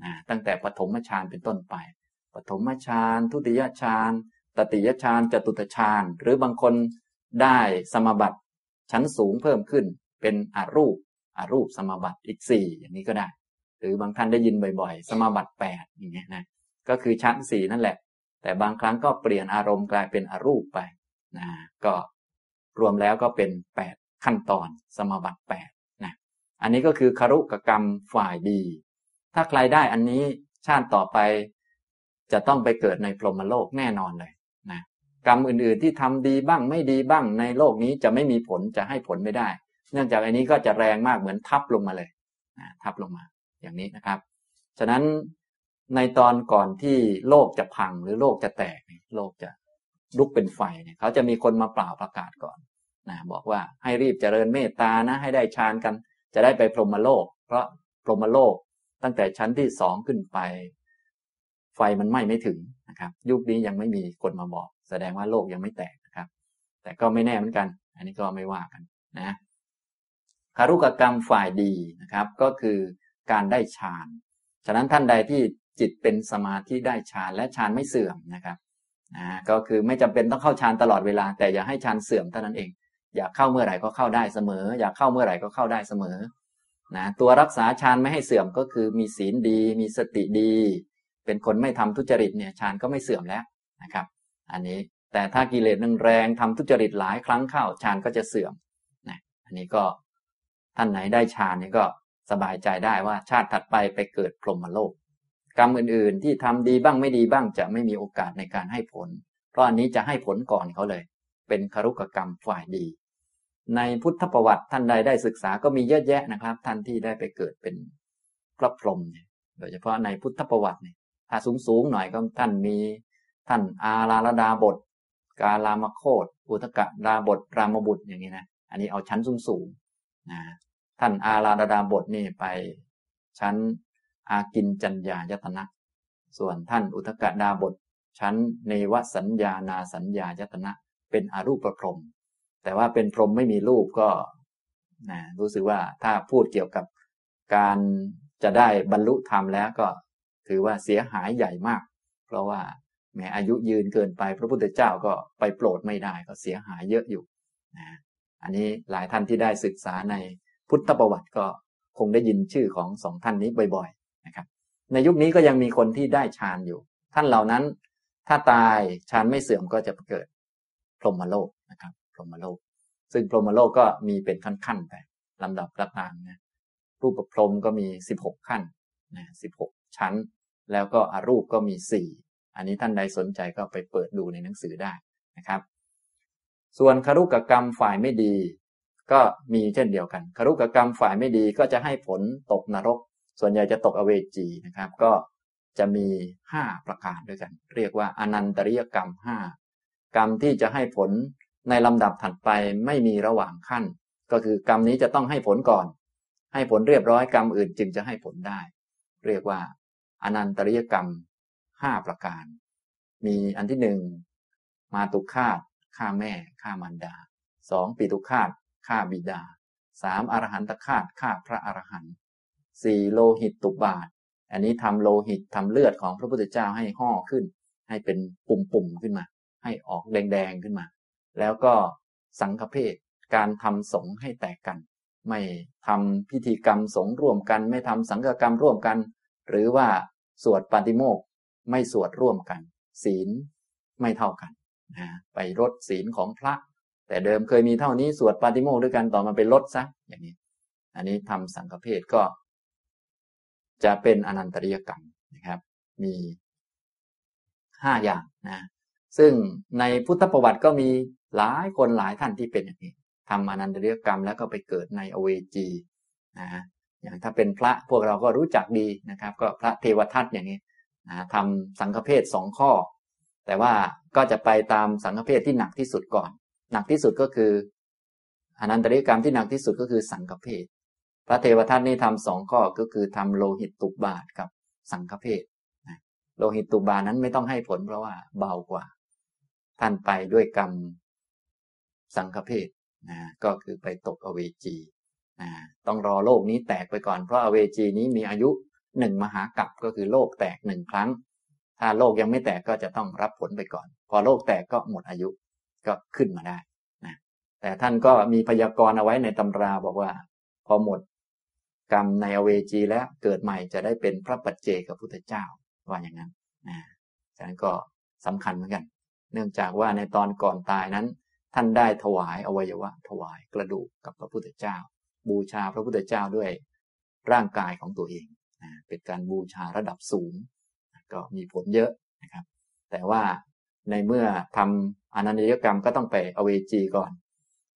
นะตั้งแต่ปฐมฌานเป็นต้นไปปฐมฌานทุติยฌานตติยฌานจตุตฌานหรือบางคน ได้สมบัติชั้นสูงเพิ่มขึ้น เป็นอรูปอรูปสมบัติอีกสี่อย่างนี้ก็ได้ หรือบางท่านได้ยินบ่อยๆ สมบัติแปดอย่างเงี้ยนะก็คือชั้นสี่นั่นแหละ แต่บางครั้งก็เปลี่ยนอารมณ์กลายเป็นอรูปไปนะก็รวมแล้วก็เป็นแปดขั้นตอนสมบัติแปดนะอันนี้ก็คือคารุกกรรมฝ่ายดี ถ้าใครได้อันนี้ชาติต่อไปจะต้องไปเกิดในพรหมโลกแน่นอนเลยนะ กรรมอื่นๆที่ทำดีบ้างไม่ดีบ้างในโลกนี้จะไม่มีผลจะให้ผลไม่ได้ เนื่องจากอันนี้ก็จะแรงมากเหมือนทับลงมาเลยทับลงมาอย่างนี้นะครับ ฉะนั้นในตอนก่อนที่โลกจะพังหรือโลกจะแตกโลกจะลุกเป็นไฟเนี่ยเขาจะมีคนมาเปล่าประกาศก่อนนะบอกว่าให้รีบเจริญเมตตานะให้ได้ฌานกัน จะได้ไปพรหมโลก เพราะพรหมโลกตั้งแต่ชั้นที่สองขึ้นไป ไฟมันไหม้ไม่ถึงนะครับ ยุคนี้ยังไม่มีคนมาบอก แสดงว่าโลกยังไม่แตกนะครับ แต่ก็ไม่แน่เหมือนกัน อันนี้ก็ไม่ว่ากันนะคารุกกรรมฝ่ายดีนะครับ ก็คือการได้ฌาน ฉะนั้นท่านใดที่จิตเป็นสมาธิได้ฌานและฌานไม่เสื่อมนะครับนะก็คือไม่จำเป็นต้องเข้าฌานตลอดเวลา แต่อย่าให้ฌานเสื่อมเท่านั้นเอง อยากเข้าเมื่อไหร่ก็เข้าได้เสมอ อยากเข้าเมื่อไหร่ก็เข้าได้เสมอนะตัวรักษาฌานไม่ให้เสื่อมก็คือมีศีลดี มีสติดี เป็นคนไม่ทำทุจริตเนี่ยฌานก็ไม่เสื่อมแล้วนะครับ อันนี้แต่ถ้ากิเลสนึงแรงทำทุจริตหลายครั้งเข้าฌานก็จะเสื่อมนะอันนี้ก็ท่านไหนได้ฌานนี่ก็สบายใจได้ว่าชาติถัดไปไปเกิดพรหมโลก กรรมอื่นๆ ที่ทำดีบ้างไม่ดีบ้างจะไม่มีโอกาสในการให้ผล เพราะอันนี้จะให้ผลก่อนเขาเลย เป็นคารุกกรรมฝ่ายดี ในพุทธประวัติท่านใดได้ศึกษาก็มีเยอะแยะนะครับ ท่านที่ได้ไปเกิดเป็นพระพรหมเนี่ยโดยเฉพาะในพุทธประวัติเนี่ยถ้าสูงๆหน่อยก็ท่านมี ท่านอาราลดาบท กาลามโคตอุตกะดาบทรามบุตรอย่างนี้นะอันนี้เอาชั้นสูงๆนะท่านอาราลดาบทนี่ไปชั้นอากินจัญญายตนะ ส่วนท่านอุทกดาบท ชั้นเนวสัญญานาสัญญายตนะ เป็นอรูปประพรม แต่ว่าเป็นพรหมไม่มีรูปก็นะรู้สึกว่าถ้าพูดเกี่ยวกับการจะได้บรรลุธรรมแล้วก็ถือว่าเสียหายใหญ่มาก เพราะว่า แม้อายุยืนเกินไป พระพุทธเจ้าก็ไปโปรดไม่ได้ก็เสียหายเยอะอยู่นะอันนี้หลายท่านที่ได้ศึกษาในพุทธประวัติก็คงได้ยินชื่อของสองท่านนี้บ่อยๆนะครับ ในยุคนี้ก็ยังมีคนที่ได้ฌานอยู่ ท่านเหล่านั้น ถ้าตายฌานไม่เสื่อมก็จะเกิดพรหมโลกนะครับพรหมโลก ซึ่งพรหมโลกก็มีเป็นขั้นๆไปลำดับระตางนะรูปประพรมก็มีสิบหกขั้นนะสิบหกชั้น แล้วก็อรูปก็มีสี่ อันนี้ท่านใดสนใจก็ไปเปิดดูในหนังสือได้นะครับ ส่วนคารุกกรรมฝ่ายไม่ดี ก็มีเช่นเดียวกันคารุกกรรมฝ่ายไม่ดีก็จะให้ผลตกนรก ส่วนใหญ่จะตกอเวจีนะครับ ก็จะมีห้าประการด้วยกัน เรียกว่าอนันตริยกรรมห้ากรรมที่จะให้ผลในลำดับถัดไปไม่มีระหว่างขั้น ก็คือกรรมนี้จะต้องให้ผลก่อน ให้ผลเรียบร้อยกรรมอื่นจึงจะให้ผลได้ เรียกว่า อนันตริยกรรม ห้าประการ มีอันที่หนึ่งมาตุคาตฆ่าแม่ฆ่ามารดาสองปีตุคาตฆ่าบิดาสามอรหันตฆาตฆ่าพระอรหันต์สี่โลหิตตุบาท อันนี้ทำโลหิตทำเลือดของพระพุทธเจ้าให้ห่อขึ้น ให้เป็นปุ่มๆขึ้นมา ให้ออกแดงๆขึ้นมา แล้วก็สังฆเพศการทำสงให้แตกกัน ไม่ทำพิธีกรรมสงร่วมกัน ไม่ทำสังฆกรรมร่วมกัน หรือว่าสวดปาฏิโมก ไม่สวดร่วมกัน ศีลไม่เท่ากันนะไปลดศีลของพระ แต่เดิมเคยมีเท่านี้สวดปาติโมกด้วยกันต่อมาเป็นลดซะอย่างนี้ อันนี้ทำสังฆเพศก็ จะเป็นอนันตริยกรรมนะครับ มีห้าอย่างนะซึ่งในพุทธประวัติก็มีหลายคนหลายท่านที่เป็นอย่างนี้ทำอนันตริยกรรมแล้วก็ไปเกิดในอเวจีนะอย่างถ้าเป็นพระพวกเราก็รู้จักดีนะครับ ก็พระเทวทัตอย่างนี้ นะทำสังฆเพศสองข้อ แต่ว่าก็จะไปตามสังฆเพศที่หนักที่สุดก่อน หนักที่สุดก็คืออนันตริกรรมที่หนักที่สุดก็คือสังฆเพศพระเทวทัตนี่ทำสองข้อก็คือทำโลหิตตุบาทกับสังฆเพศโลหิตตุบานั้นไม่ต้องให้ผลเพราะว่าเบากว่า ท่านไปด้วยกรรมสังฆเพศนะก็คือไปตกอเวจีนะต้องรอโลกนี้แตกไปก่อนเพราะอเวจีนี้มีอายุ หนึ่งมหากรัปก็คือโลกแตกหนึ่งครั้ง ถ้าโลกยังไม่แตกก็จะต้องรับผลไปก่อน พอโลกแตกก็หมดอายุก็ขึ้นมาได้นะแต่ท่านก็มีพยากรณ์เอาไว้ในตำราบอกว่า พอหมดกรรมในอเวจีแล้วเกิดใหม่จะได้เป็นพระปัจเจกพุทธเจ้าว่าอย่างนั้นนะฉะนั้นก็สำคัญเหมือนกัน เนื่องจากว่าในตอนก่อนตายนั้น ท่านได้ถวายอวัยวะ ถวายกระดูกกับพระพุทธเจ้า บูชาพระพุทธเจ้าด้วยร่างกายของตัวเอง เป็นการบูชาระดับสูง ก็มีผลเยอะนะครับ แต่ว่าในเมื่อทำอนันตยกรรมก็ต้องไปอเวจีก่อน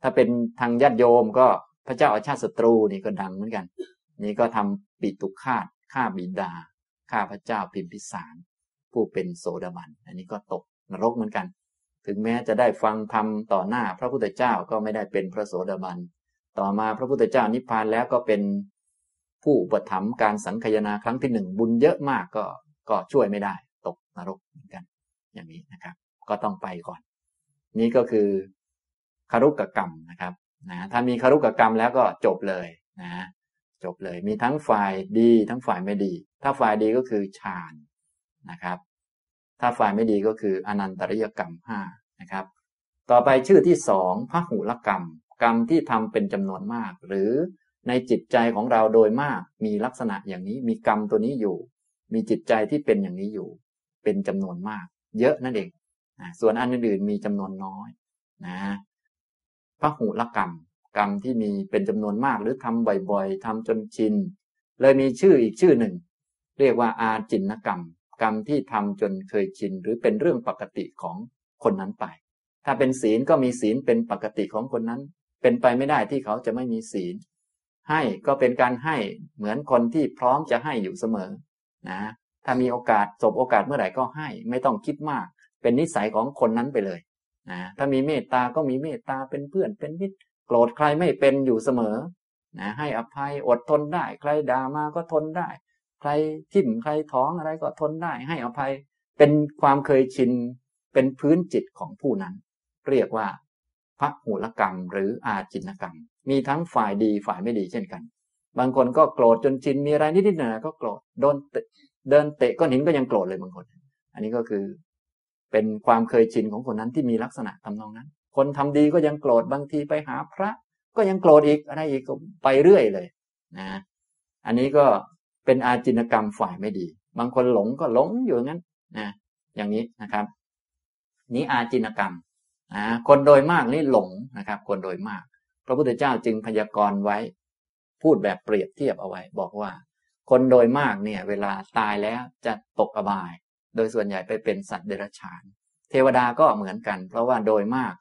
ถ้าเป็นทางญาติโยมก็พระเจ้าอาชาติศัตรูนี่ก็ดังเหมือนกัน นี่ก็ทำปิตุคาตฆ่าบิดาฆ่าพระเจ้าพิมพิสาร ผู้เป็นโสดาบัน อันนี้ก็ตกนรกเหมือนกัน ถึงแม้จะได้ฟังธรรมต่อหน้าพระพุทธเจ้าก็ไม่ได้เป็นพระโสดาบัน ต่อมาพระพุทธเจ้านิพพานแล้วก็เป็น ผู้อุปถัมภ์การสังคายนาครั้งที่หนึ่งบุญเยอะมากก็ก็ช่วยไม่ได้ ตกนรกเหมือนกัน อย่างนี้นะครับ ก็ต้องไปก่อน นี่ก็คือคารุกกรรมนะครับนะถ้ามีคารุกกรรมแล้วก็จบเลยนะจบเลยมีทั้งฝ่ายดีทั้งฝ่ายไม่ดี ถ้าฝ่ายดีก็คือฌานนะครับ ถ้าฝ่ายไม่ดีก็คืออนันตริยกรรมห้านะครับ ต่อไปชื่อที่สองพหุลกรรม กรรมที่ทำเป็นจำนวนมาก หรือ ในจิตใจของเราโดยมากมีลักษณะอย่างนี้มีกรรมตัวนี้อยู่ มีจิตใจที่เป็นอย่างนี้อยู่ เป็นจำนวนมาก เยอะนั่นเองส่วนอันอื่นๆมีจำนวนน้อยนะพระหุลกรรม กรรมที่มีเป็นจำนวนมากหรือทำบ่อยๆทำจนชินเลยมีชื่ออีกชื่อหนึ่ง เรียกว่าอาจินกรรม กรรมที่ทำจนเคยชิน หรือเป็นเรื่องปกติของคนนั้นไป ถ้าเป็นศีลก็มีศีลเป็นปกติของคนนั้น เป็นไปไม่ได้ที่เขาจะไม่มีศีล ให้ก็เป็นการให้เหมือนคนที่พร้อมจะให้อยู่เสมอนะถ้ามีโอกาสสบโอกาสเมื่อไหร่ก็ให้ ไม่ต้องคิดมาก เป็นนิสัยของคนนั้นไปเลยนะถ้ามีเมตตาก็มีเมตตาเป็นเพื่อนเป็นมิตรโกรธใครไม่เป็นอยู่เสมอนะให้อภัยอดทนได้ ใครด่ามาก็ทนได้ ใครทิ่มใครท้องอะไรก็ทนได้ ให้อภัยเป็นความเคยชินเป็นพื้นจิตของผู้นั้น เรียกว่าพระหูลกรรมหรืออาจินกรรม มีทั้งฝ่ายดีฝ่ายไม่ดีเช่นกัน บางคนก็โกรธจนชินมีอะไรนิดๆหน่อยๆก็โกรธโดนเดินเตะก้อนหินก็ยังโกรธเลยบางคน อันนี้ก็คือเป็นความเคยชินของคนนั้นที่มีลักษณะทำนองนั้น คนทำดีก็ยังโกรธบางทีไปหาพระ ก็ยังโกรธอีกอะไรอีกก็ไปเรื่อยเลยนะอันนี้ก็เป็นอาจินกรรมฝ่ายไม่ดี บางคนหลงก็หลงอยู่งั้นนะอย่างนี้นะครับ นี้อาจินกรรมนะคนโดยมากนี่หลงนะครับ คนโดยมาก พระพุทธเจ้าจึงพยากรณ์ไว้ พูดแบบเปรียบเทียบเอาไว้ บอกว่า คนโดยมากเนี่ย เวลาตายแล้วจะตกอบาย โดยส่วนใหญ่ไปเป็นสัตว์เดรัจฉาน เทวดาก็เหมือนกัน เพราะว่าโดยมาก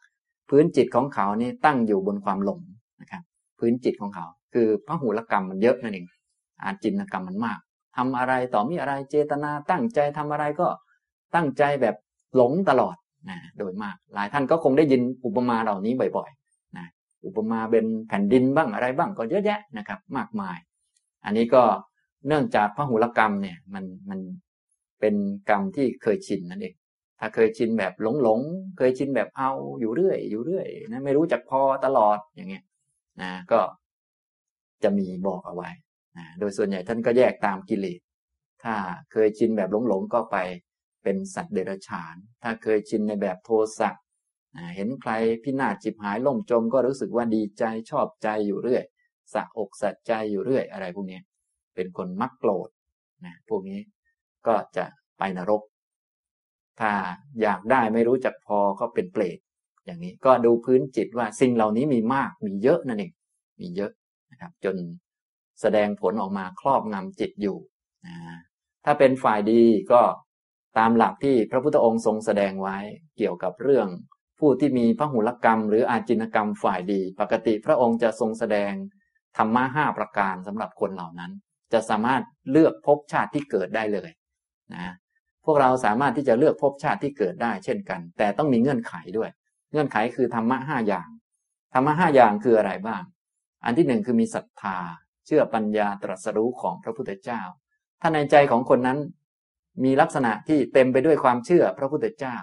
พื้นจิตของเขานี่ตั้งอยู่บนความหลงนะครับพื้นจิตของเขา คือพระหูลกรรมมันเยอะนั่นเองอาจินกรรมมันมากทำอะไรต่อมีอะไรเจตนาตั้งใจทำอะไรก็ตั้งใจแบบหลงตลอดนะโดยมาก หลายท่านก็คงได้ยินอุปมาเหล่านี้บ่อย อุปมาเป็นแผ่นดินบ้างอะไรบ้างก็เยอะแยะนะครับ มากมาย อันนี้ก็เนื่องจากพระหูลกรรมเนี่ยมันมันเป็นกรรมที่เคยชินนั่นเองถ้าเคยชินแบบหลงหลงเคยชินแบบเอาอยู่เรื่อย อยู่เรื่อยนะไม่รู้จักพอตลอดอย่างเงี้ยนะก็จะมีบอกเอาไว้นะโดยส่วนใหญ่ท่านก็แยกตามกิเลสถ้าเคยชินแบบหลงหลงก็ไปเป็นสัตว์เดรัจฉาน ถ้าเคยชินในแบบโทสะ เห็นใครพินาศจิบหายล่มจมก็รู้สึกว่าดีใจชอบใจอยู่เรื่อย สะอกสะใจอยู่เรื่อยอะไรพวกนี้เป็นคนมักโกรธนะพวกนี้ก็จะไปนรก ถ้าอยากได้ไม่รู้จักพอก็เป็นเปรตอย่างนี้ก็ดูพื้นจิตว่าสิ่งเหล่านี้มีมากมีเยอะนั่นเองมีเยอะนะครับจนแสดงผลออกมาครอบงำจิตอยู่นะถ้าเป็นฝ่ายดีก็ตามหลักที่พระพุทธองค์ทรงแสดงไว้เกี่ยวกับเรื่อง ผู้ที่มีพระหุลกรรม หรืออาจินกรรมฝ่ายดี ปกติพระองค์จะทรงแสดงธรรมะห้าประการสำหรับคนเหล่านั้น จะสามารถเลือกภพชาติที่เกิดได้เลยนะพวกเราสามารถที่จะเลือกภพชาติที่เกิดได้เช่นกัน แต่ต้องมีเงื่อนไขด้วย เงื่อนไขคือธรรมะห้าอย่างธรรมะห้าอย่างคืออะไรบ้าง อันที่หนึ่งคือมีศรัทธา เชื่อปัญญาตรัสรู้ของพระพุทธเจ้า ถ้าในใจของคนนั้น มีลักษณะที่เต็มไปด้วยความเชื่อพระพุทธเจ้า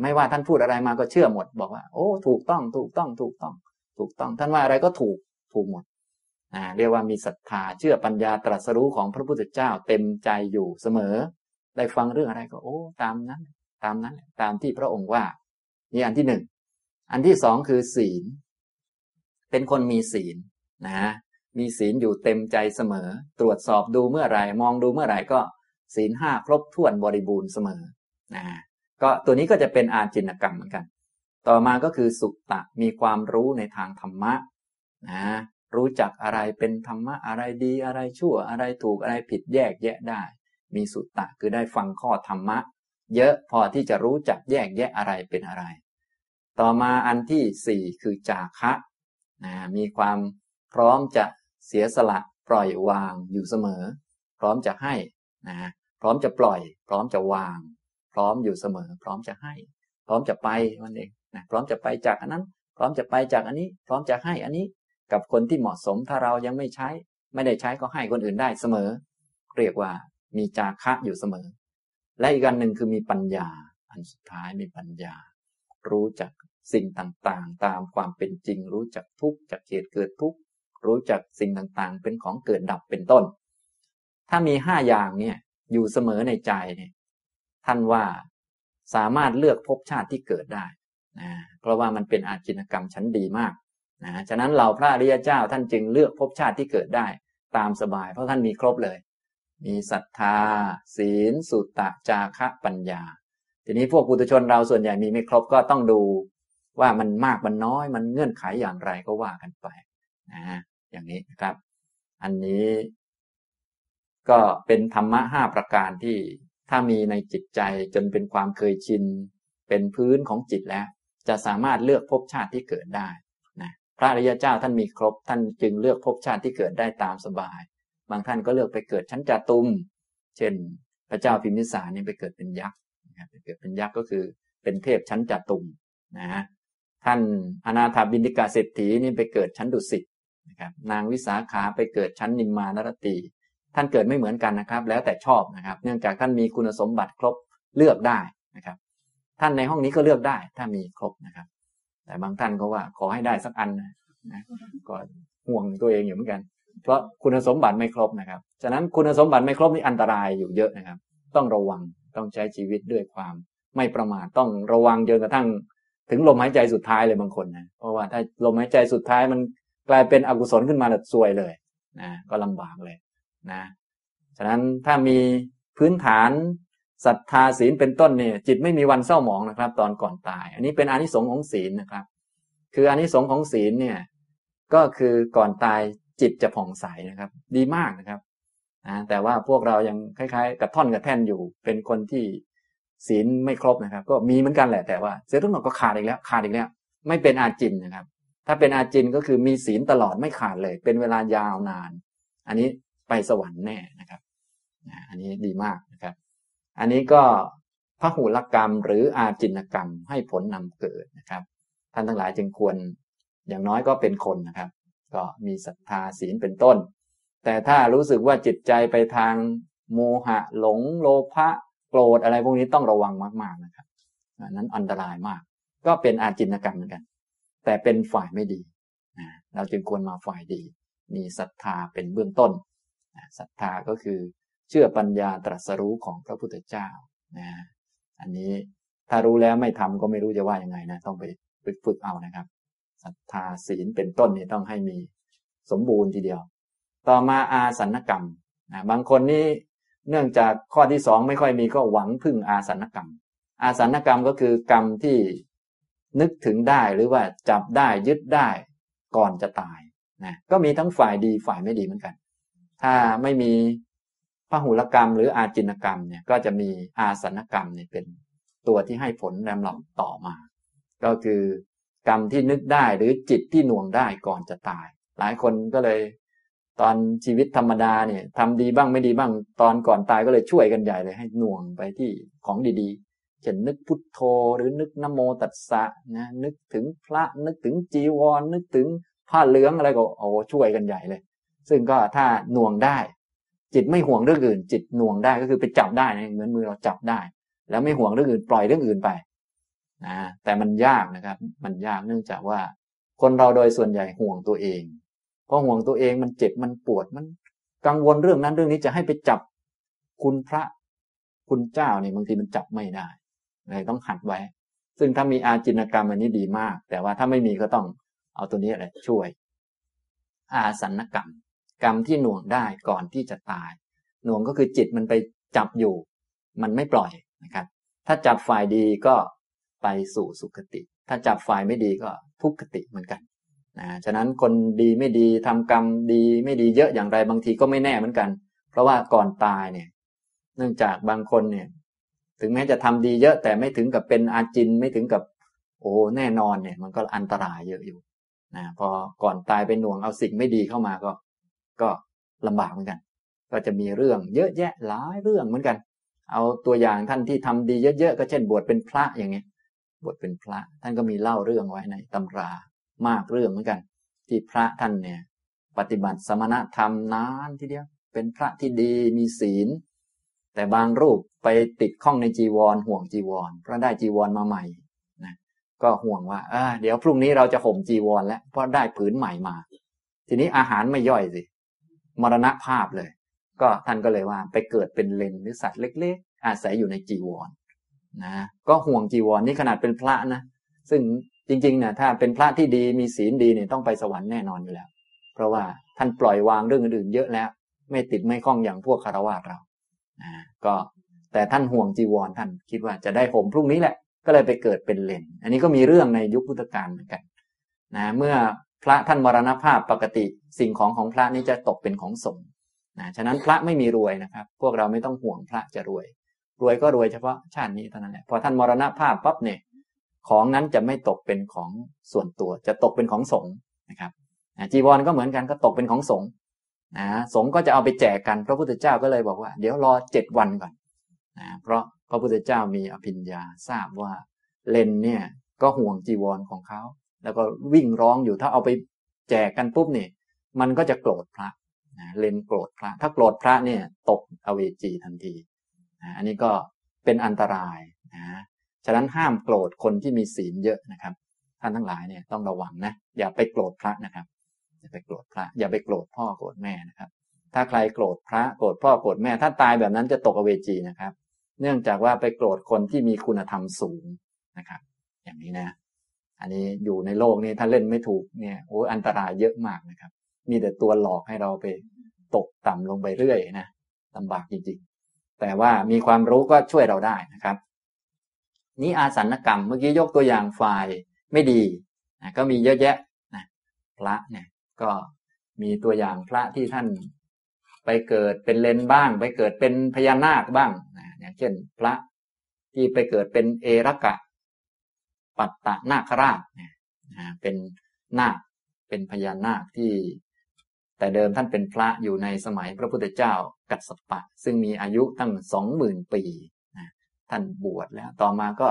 ไม่ว่าท่านพูดอะไรมาก็เชื่อหมด บอกว่า โอ้ ถูกต้อง ถูกต้อง ถูกต้อง ถูกต้อง ท่านว่าอะไรก็ถูก ถูกหมดอ่าเรียกว่ามีศรัทธา เชื่อปัญญาตรัสรู้ของพระพุทธเจ้าเต็มใจอยู่เสมอ ได้ฟังเรื่องอะไรก็ โอ้ ตามนั้น ตามนั้น ตามที่พระองค์ว่า นี่อันที่หนึ่ง อันที่สองคือศีล เป็นคนมีศีลนะ มีศีลอยู่เต็มใจเสมอ ตรวจสอบดูเมื่อไหร่ มองดูเมื่อไหร่ก็ศีลห้าครบถ้วนบริบูรณ์เสมอนะ ก็ตัวนี้ก็จะเป็นอาจินกรรมเหมือนกัน ต่อมาก็คือสุตตะมีความรู้ในทางธรรมะนะรู้จักอะไรเป็นธรรมะอะไรดีอะไรชั่วอะไรถูกอะไรผิดแยกแยะได้ มีสุตตะคือได้ฟังข้อธรรมะ เยอะพอที่จะรู้จักแยกแยะอะไรเป็นอะไร ต่อมาอันที่สี่คือจาคะนะมีความพร้อมจะเสียสละปล่อยวางอยู่เสมอ พร้อมจะให้นะพร้อมจะปล่อย พร้อมจะวาง พร้อมอยู่เสมอ พร้อมจะให้ พร้อมจะไปมันเองนะพร้อมจะไปจากอันนั้น พร้อมจะไปจากอันนี้ พร้อมจะให้อันนี้กับคนที่เหมาะสมถ้าเรายังไม่ใช้ ไม่ได้ใช้ก็ให้คนอื่นได้เสมอ เรียกว่ามีจาคะอยู่เสมอ และอีกอันหนึ่งคือมีปัญญา อันสุดท้ายมีปัญญา รู้จักสิ่งต่างๆ ตามความเป็นจริง รู้จักทุกจากเหตุเกิดทุกรู้จักสิ่งต่างๆ เป็นของเกิดดับเป็นต้น ถ้ามีห้าอย่างเนี่ยอยู่เสมอในใจเนี่ย ท่านว่าสามารถเลือกภพชาติที่เกิดได้นะเพราะว่ามันเป็นอาจินกรรมชั้นดีมากนะฉะนั้นเราพระอริยเจ้าท่านจึงเลือกภพชาติที่เกิดได้ ตามสบาย เพราะท่านมีครบเลย มีศรัทธา ศีล สุตตะจาคะปัญญา ทีนี้พวกปุถุชนเราส่วนใหญ่มีไม่ครบก็ต้องดูว่ามันมากมันน้อยมันเงื่อนไขอย่างไรก็ว่ากันไปนะอย่างนี้นะครับ อันนี้ก็เป็นธรรมะห้าประการที่ ถ้ามีในจิตใจจนเป็นความเคยชิน เป็นพื้นของจิตแล้ว จะสามารถเลือกภพชาติที่เกิดได้นะพระอริยเจ้าท่านมีครบ ท่านจึงเลือกภพชาติที่เกิดได้ตามสบาย บางท่านก็เลือกไปเกิดชั้นจาตุม เช่น พระเจ้าพิมพิสารนี่ไปเกิดเป็นยักษ์ไปเกิดเป็นยักษ์ก็คือเป็นเทพชั้นจาตุมนะท่านอนาถาบินิกาเศรษฐีนี่ไปเกิดชั้นดุสิตนะครับนางวิสาขาไปเกิดชั้นนิมมานรตี ท่านเกิดไม่เหมือนกันนะครับ แล้วแต่ชอบนะครับ เนื่องจากท่านมีคุณสมบัติครบเลือกได้นะครับ ท่านในห้องนี้ก็เลือกได้ ถ้ามีครบนะครับ แต่บางท่านก็ว่าขอให้ได้สักอันนะก็ห่วงตัวเองอยู่เหมือนกัน เพราะคุณสมบัติไม่ครบนะครับ ฉะนั้นคุณสมบัติไม่ครบนี่อันตรายอยู่เยอะนะครับ ต้องระวังต้องใช้ชีวิตด้วยความ ไม่ประมาทต้องระวังจนกระทั่ง ถึงลมหายใจสุดท้ายเลยบางคนนะเพราะว่าถ้าลมหายใจสุดท้ายมันกลายเป็นอกุศลขึ้นมาแล้วซวยเลยนะก็ลำบากเลย นะฉะนั้นถ้ามีพื้นฐานศรัทธาศีลเป็นต้นเนี่ยจิตไม่มีวันเศร้าหมองนะครับ ตอนก่อนตาย อันนี้เป็นอานิสงส์ของศีลนะครับ คืออานิสงส์ของศีลเนี่ยก็คือก่อนตายจิตจะผ่องใสนะครับ ดีมากนะครับนะแต่ว่าพวกเรายังคล้ายๆ กับท่อนกับแท่นอยู่ เป็นคนที่ศีลไม่ครบนะครับ ก็มีเหมือนกันแหละแต่ว่าเสร็จทุกหน่ก็ขาดอีกแล้วขาดอีกแล้ว ไม่เป็นอาจินนะครับ ถ้าเป็นอาจินก็คือมีศีลตลอดไม่ขาดเลย เป็นเวลายาวนาน อันนี้ ไปสวรรค์แน่นะครับอันนี้ดีมากนะครับ อันนี้ก็พระหูลกรรมหรืออาจินกรรมให้ผลนำเกิดนะครับ ท่านทั้งหลายจึงควรอย่างน้อยก็เป็นคนนะครับ ก็มีศรัทธาศีลเป็นต้น แต่ถ้ารู้สึกว่าจิตใจไปทางโมหะหลงโลภะโกรธอะไรพวกนี้ต้องระวังมาก ๆนะครับนั้นอันตรายมาก ก็เป็นอาจินกรรมเหมือนกัน แต่เป็นฝ่ายไม่ดีเราจึงควรมาฝ่ายดี มีศรัทธาเป็นเบื้องต้น ศรัทธาก็คือเชื่อปัญญาตรัสรู้ของพระพุทธเจ้านะอันนี้ถ้ารู้แล้วไม่ทำก็ไม่รู้จะว่ายังไงนะต้องไปไปฝึกเอานะครับศรัทธาศีลเป็นต้นนี่ต้องให้มีสมบูรณ์ทีเดียว ต่อมาอาสันกรรมนะบางคนนี่เนื่องจากข้อที่สองไม่ค่อยมีก็หวังพึ่งอาสันกรรม อาสันกรรมก็คือกรรมที่นึกถึงได้หรือว่าจับได้ยึดได้ก่อนจะตายนะก็มีทั้งฝ่ายดีฝ่ายไม่ดีเหมือนกัน ถ้าไม่มีพหุลกรรม หรืออาจินกรรมเนี่ยก็จะมีอาสนกรรมเนี่ยเป็นตัวที่ให้ผลแรมหลับต่อมา ก็คือกรรมที่นึกได้หรือจิตที่หน่วงได้ก่อนจะตาย หลายคนก็เลย ตอนชีวิตธรรมดาเนี่ยทำดีบ้างไม่ดีบ้าง ตอนก่อนตายก็เลยช่วยกันใหญ่เลยให้หน่วงไปที่ของดีๆเช่นนึกพุทโธหรือนึกนโมตัสสะนะนึกถึงพระนึกถึงจีวร นึกถึงผ้าเหลืองอะไรก็โอ้ช่วยกันใหญ่เลย ซึ่งก็ถ้าหน่วงได้ จิตไม่ห่วงเรื่องอื่น จิตหน่วงได้ก็คือไปจับได้นะเหมือนมือเราจับได้ แล้วไม่ห่วงเรื่องอื่นปล่อยเรื่องอื่นไปนะแต่มันยากนะครับ มันยากเนื่องจากว่า คนเราโดยส่วนใหญ่ห่วงตัวเองเพอห่วงตัวเองมันเจ็บมันปวดมัน กังวลเรื่องนั้นเรื่องนี้จะให้ไปจับคุณพระคุณเจ้านี่บางทีมันจับไม่ได้เลยต้องหัดไว้ ซึ่งถ้ามีอาจินกรรมอันนี้ดีมาก แต่ว่าถ้าไม่มีก็ต้องเอาตัวนี้อะไรช่วย อาสันกรรม กรรมที่หน่วงได้ก่อนที่จะตาย หน่วงก็คือจิตมันไปจับอยู่ มันไม่ปล่อยนะครับ ถ้าจับฝ่ายดีก็ไปสู่สุคติ ถ้าจับฝ่ายไม่ดีก็ทุกขติเหมือนกันนะฉะนั้นคนดีไม่ดีทำกรรมดีไม่ดีเยอะอย่างไรบางทีก็ไม่แน่เหมือนกัน เพราะว่าก่อนตายเนี่ย เนื่องจากบางคนเนี่ย ถึงแม้จะทำดีเยอะแต่ไม่ถึงกับเป็นอาจินไม่ถึงกับ โอ้แน่นอนเนี่ย มันก็อันตรายเยอะอยู่นะพอก่อนตายไปหน่วงเอาสิ่งไม่ดีเข้ามาก็ ก็ลำบากเหมือนกัน ก็จะมีเรื่องเยอะแยะหลายเรื่องเหมือนกัน เอาตัวอย่างท่านที่ทำดีเยอะๆก็เช่น บวชเป็นพระอย่างเงี้ยบวชเป็นพระท่านก็มีเล่าเรื่องไว้ในตำรามากเรื่องเหมือนกัน ที่พระท่านเนี่ยปฏิบัติสมณธรรมนานทีเดียวเป็นพระที่ดีมีศีล แต่บางรูปไปติดข้องในจีวร ห่วงจีวรเพราะได้จีวรมาใหม่นะก็ห่วงว่าเดี๋ยวพรุ่งนี้เราจะห่มจีวรแล้วเพราะได้ผืนใหม่มา ทีนี้อาหารไม่ย่อยสิ มรณภาพเลย ก็ท่านก็เลยว่าไปเกิดเป็นเลนหรือสัตว์เล็ก ๆ อาศัยอยู่ในจีวรนะก็ห่วงจีวรนนี่ขนาดเป็นพระนะ ซึ่งจริงๆนี่ยถ้าเป็นพระที่ดีมีศีลดีเนี่ยต้องไปสวรรค์แน่นอนอยู่แล้ว เพราะว่าท่านปล่อยวางเรื่องอื่นๆเยอะแล้ว ไม่ติดไม่คล้องอย่างพวกคารวะเรานะก็แต่ท่านห่วงจีวรท่านคิดว่าจะได้ห่มพรุ่งนี้แหละ ก็เลยไปเกิดเป็นเลน อันนี้ก็มีเรื่องในยุคพุทธกาลเหมือนกันนะเมื่อ พระท่านมรณภาพปกติสิ่งของของพระนี้จะตกเป็นของสงฆ์นะฉะนั้นพระไม่มีรวยนะครับ พวกเราไม่ต้องห่วงพระจะรวย รวยก็รวยเฉพาะชาตินี้เท่านั้นแหละพอท่านมรณภาพปั๊บเนี่ยของนั้นจะไม่ตกเป็นของส่วนตัว จะตกเป็นของสงฆ์นะครับจีวรก็เหมือนกันก็ตกเป็นของสงฆ์นะสงฆ์ก็จะเอาไปแจกกัน พระพุทธเจ้าก็เลยบอกว่า เดี๋ยวรอเจ็ดวันก่อนนะเพราะพระพุทธเจ้ามีอภิญญาทราบว่าเลนเนี่ยก็ห่วงจีวรของเขา แล้วก็วิ่งร้องอยู่ถ้าเอาไปแจกกันปุ๊บเนี่ยมันก็จะโกรธพระนะเลนโกรธพระ ถ้าโกรธพระเนี่ยตกอเวจีทันทีนะอันนี้ก็เป็นอันตรายนะฉะนั้นห้ามโกรธคนที่มีศีลเยอะนะครับ ท่านทั้งหลายเนี่ยต้องระวังนะอย่าไปโกรธพระนะครับอย่าไปโกรธพระ อย่าไปโกรธพ่อโกรธแม่นะครับ ถ้าใครโกรธพระโกรธพ่อโกรธแม่ ถ้าตายแบบนั้นจะตกอเวจีนะครับ เนื่องจากว่าไปโกรธคนที่มีคุณธรรมสูงนะครับ อย่างนี้นะ อันนี้อยู่ในโลกนี้ถ้าเล่นไม่ถูกเนี่ยโอ้อันตรายเยอะมากนะครับ มีแต่ตัวหลอกให้เราไปตกต่ำลงไปเรื่อยนะลำบากจริงๆ แต่ว่ามีความรู้ก็ช่วยเราได้นะครับ นี้อาสันกรรมเมื่อกี้ยกตัวอย่างฝ่ายไม่ดีนะก็มีเยอะแยะนะพระเนี่ยก็มีตัวอย่างพระที่ท่านไปเกิดเป็นเลนบ้าง ไปเกิดเป็นพญานาคบ้างนะอย่างเช่น พระที่ไปเกิดเป็นเอรกะ ปัตตนาคราชเนี่ยเป็นนาคเป็นพญานาคที่ แต่เดิมท่านเป็นพระอยู่ในสมัยพระพุทธเจ้ากัสสปะ ซึ่งมีอายุตั้งสองหมื่นปีท่านบวชแล้ว ต่อมาก็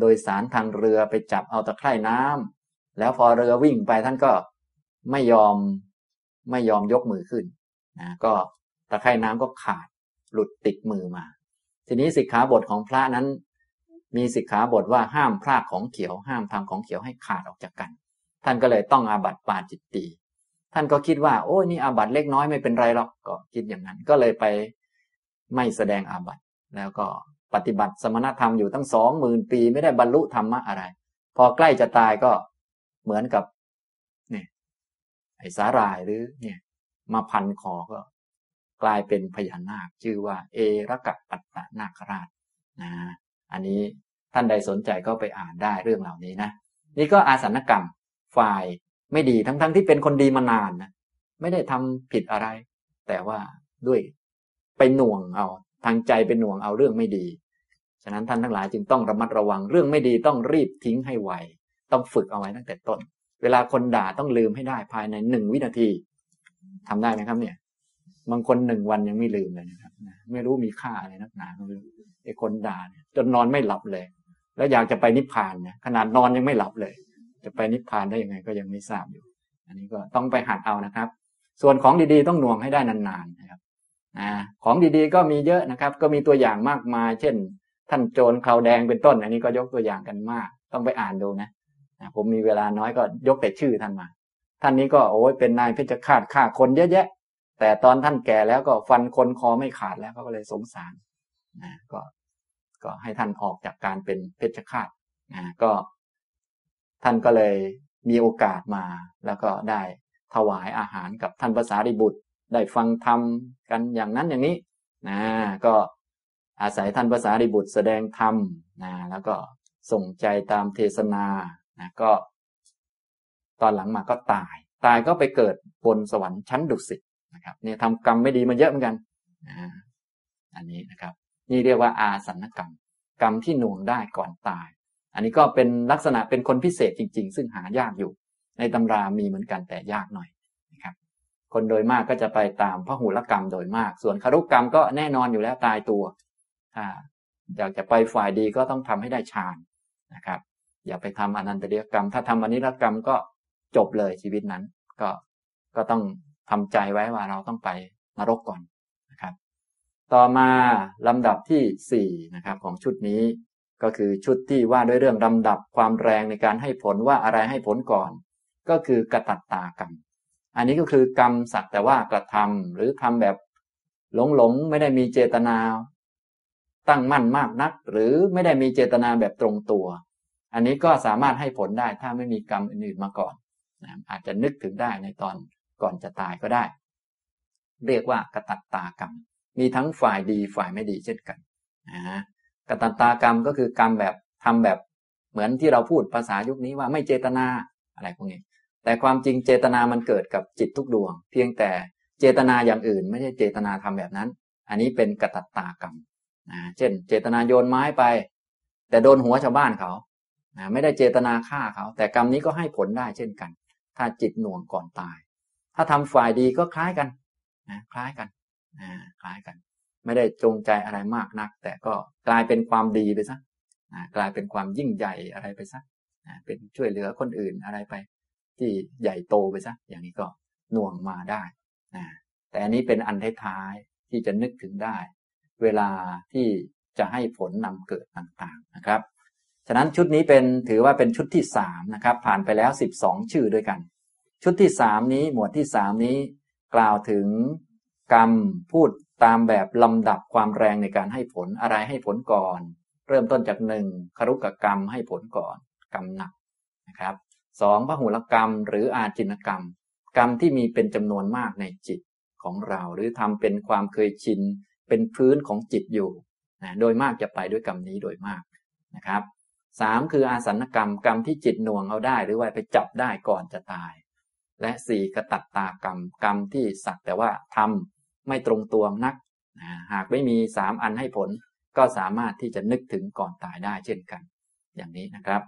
โดยสารทางเรือไปจับเอาตะไคร่น้ำแล้วพอเรือวิ่งไปท่านก็ไม่ยอมไม่ยอมยกมือขึ้นนะก็ตะไคร่น้ำก็ขาดหลุดติดมือมา ทีนี้สิกขาบทของพระนั้น มีสิกขาบทว่าห้ามพรากของเขียว ห้ามทำของเขียวให้ขาดออกจากกัน ท่านก็เลยต้องอาบัติปาจิตตีท่านก็คิดว่า โอ้นี่อาบัติเล็กน้อยไม่เป็นไรหรอกก็คิดอย่างนั้น ก็เลยไปไม่แสดงอาบัติ แล้วก็ปฏิบัติสมณธรรมอยู่ตั้งสองหมื่นปีไม่ได้บรรลุธรรมะอะไร พอใกล้จะตายก็เหมือนกับเนี่ยไอ้สาหร่ายหรือเนี่ย มาพันคอก็ กลายเป็นพญานาค ชื่อว่า เอรกะปัตตนาคราชนะ อันนี้ท่านใดสนใจก็ไปอ่านได้เรื่องเหล่านี้นะนี่ก็อาสนกรรมฝ่ายไม่ดีทั้งๆทที่เป็นคนดีมานานนะไม่ได้ทำผิดอะไร แต่ว่าด้วยไปหน่วงเอา ทางใจเป็นหน่วงเอาเรื่องไม่ดี ฉะนั้นท่านทั้งหลายจึงต้องระมัดระวังเรื่องไม่ดีต้องรีบทิ้งให้ไวต้องฝึกเอาไว้ตั้งแต่ต้น เวลาคนด่าต้องลืมให้ได้ภายในหนึ่งวินาทีทำได้ไหมครับเนี่ย บางคนหนึ่งวันยังไม่ลืมเลยนะครับ ไม่รู้มีค่าอะไรนักหนาไม่รู้ ไอ้คนด่าเนี่ยจนนอนไม่หลับเลย แล้วอยากจะไปนิพพานเนี่ยขนาดนอนยังไม่หลับเลย จะไปนิพพานได้ยังไงก็ยังไม่ทราบอยู่ อันนี้ก็ต้องไปหัดเอานะครับ ส่วนของดีๆต้องหน่วงให้ได้นานๆนะครับของดีๆก็มีเยอะนะครับ ก็มีตัวอย่างมากมาย เช่น ท่านโจรคราวแดงเป็นต้น อันนี้ก็ยกตัวอย่างกันมาก ต้องไปอ่านดูนะผมมีเวลาน้อยก็ยกแต่ชื่อท่านมา ท่านนี้ก็โอ้ยเป็นนายเพชฌฆาตฆ่าคนเยอะแยะ แต่ตอนท่านแก่แล้วก็ฟันคนคอไม่ขาดแล้วก็เลยสงสารนะก็ ก็ให้ท่านออกจากการเป็นเพชฌฆาตนะก็ ท่านก็เลยมีโอกาสมา แล้วก็ได้ถวายอาหารกับท่านภาษาริบุตร ได้ฟังธรรมกันอย่างนั้นอย่างนี้นะก็อาศัยท่านภาษาดิบุตรแสดงธรรมนะแล้วก็ส่งใจตามเทศนานะก็ ตอนหลังมาก็ตาย ตายก็ไปเกิดบนสวรรค์ชั้นดุสิตนะครับเนี่ยทำกรรมไม่ดีมาเยอะเหมือนกันนะอันนี้นะครับ นี่เรียกว่าอาสันกรรม กรรมที่หน่วงได้ก่อนตาย อันนี้ก็เป็นลักษณะเป็นคนพิเศษจริง ๆ ซึ่งหายากอยู่ ในตำรามีเหมือนกันแต่ยากหน่อยนะครับ คนโดยมากก็จะไปตามพระหุลกรรมโดยมาก ส่วนคารุกรรมก็แน่นอนอยู่แล้วตายตัวถ้าอยากจะไปฝ่ายดีก็ต้องทำให้ได้ฌานนะครับ อย่าไปทำอนันตเดียกรรม ถ้าทำอนิรกรรมก็จบเลยชีวิตนั้น ก็ก็ต้องทำใจไว้ว่าเราต้องไปนรกก่อน ต่อมาลำดับที่สี่นะครับ ของชุดนี้ ก็คือชุดที่ว่าด้วยเรื่องลำดับความแรงในการให้ผลว่าอะไรให้ผลก่อน ก็คือกระตัตตากรรม อันนี้ก็คือกรรมสักแต่ว่ากระทำหรือทำแบบหลงหลงไม่ได้มีเจตนา ตั้งมั่นมากนัก หรือไม่ได้มีเจตนาแบบตรงตัว อันนี้ก็สามารถให้ผลได้ถ้าไม่มีกรรมอื่นๆมาก่อนนะอาจจะนึกถึงได้ในตอนก่อนจะตายก็ได้ เรียกว่ากระตัตตากรรม มีทั้งฝ่ายดีฝ่ายไม่ดีเช่นกันนะกตัตตากรรมก็คือกรรมแบบทำแบบเหมือนที่เราพูดภาษายุคนี้ว่าไม่เจตนาอะไรพวกนี้ แต่ความจริงเจตนามันเกิดกับจิตทุกดวง เพียงแต่เจตนาอย่างอื่น ไม่ใช่เจตนาทำแบบนั้น อันนี้เป็นกตัตตากรรมนะเช่น เจตนาโยนไม้ไป แต่โดนหัวชาวบ้านเขานะไม่ได้เจตนาฆ่าเขา แต่กรรมนี้ก็ให้ผลได้เช่นกัน ถ้าจิตหน่วงก่อนตาย ถ้าทำฝ่ายดีก็คล้ายกันนะคล้ายกัน คล้ายกัน ไม่ได้จงใจอะไรมากนัก แต่ก็กลายเป็นความดีไปซะกลายเป็นความยิ่งใหญ่อะไรไปซะเป็นช่วยเหลือคนอื่นอะไรไป ที่ใหญ่โตไปซะอย่างนี้ก็หน่วงมาได้นะแต่อันนี้เป็นอันท้ายๆที่จะนึกถึงได้ เวลาที่จะให้ผลนำเกิดต่างๆนะครับ ฉะนั้นชุดนี้เป็นถือว่าเป็นชุดที่สามนะครับ ผ่านไปแล้วสิบสองชื่อด้วยกัน ชุดที่สามนี้หมวดที่สามนี้กล่าวถึง กรรมพูดตามแบบลำดับความแรงในการให้ผลอะไรให้ผลก่อน เริ่มต้นจากหนึ่งครุกกรรมให้ผลก่อน กรรมหนักนะครับสองพหุลกรรม หรืออาจินกรรม กรรมที่มีเป็นจำนวนมากในจิตของเรา หรือทำเป็นความเคยชิน เป็นพื้นของจิตอยู่นะโดยมากจะไปด้วยกรรมนี้โดยมากนะครับสามคืออาสันกรรมกรรมที่จิตหน่วงเอาได้ หรือว่าไปจับได้ก่อนจะตาย และสี่กตัตตากรรมกรรมที่สักแต่ว่าทำ ไม่ตรงตัวนัก หากไม่มีสามอันให้ผล ก็สามารถที่จะนึกถึงก่อนตายได้เช่นกัน อย่างนี้นะครับ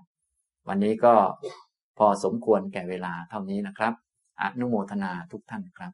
วันนี้ก็พอสมควรแก่เวลาเท่านี้นะครับ อนุโมทนาทุกท่านครับ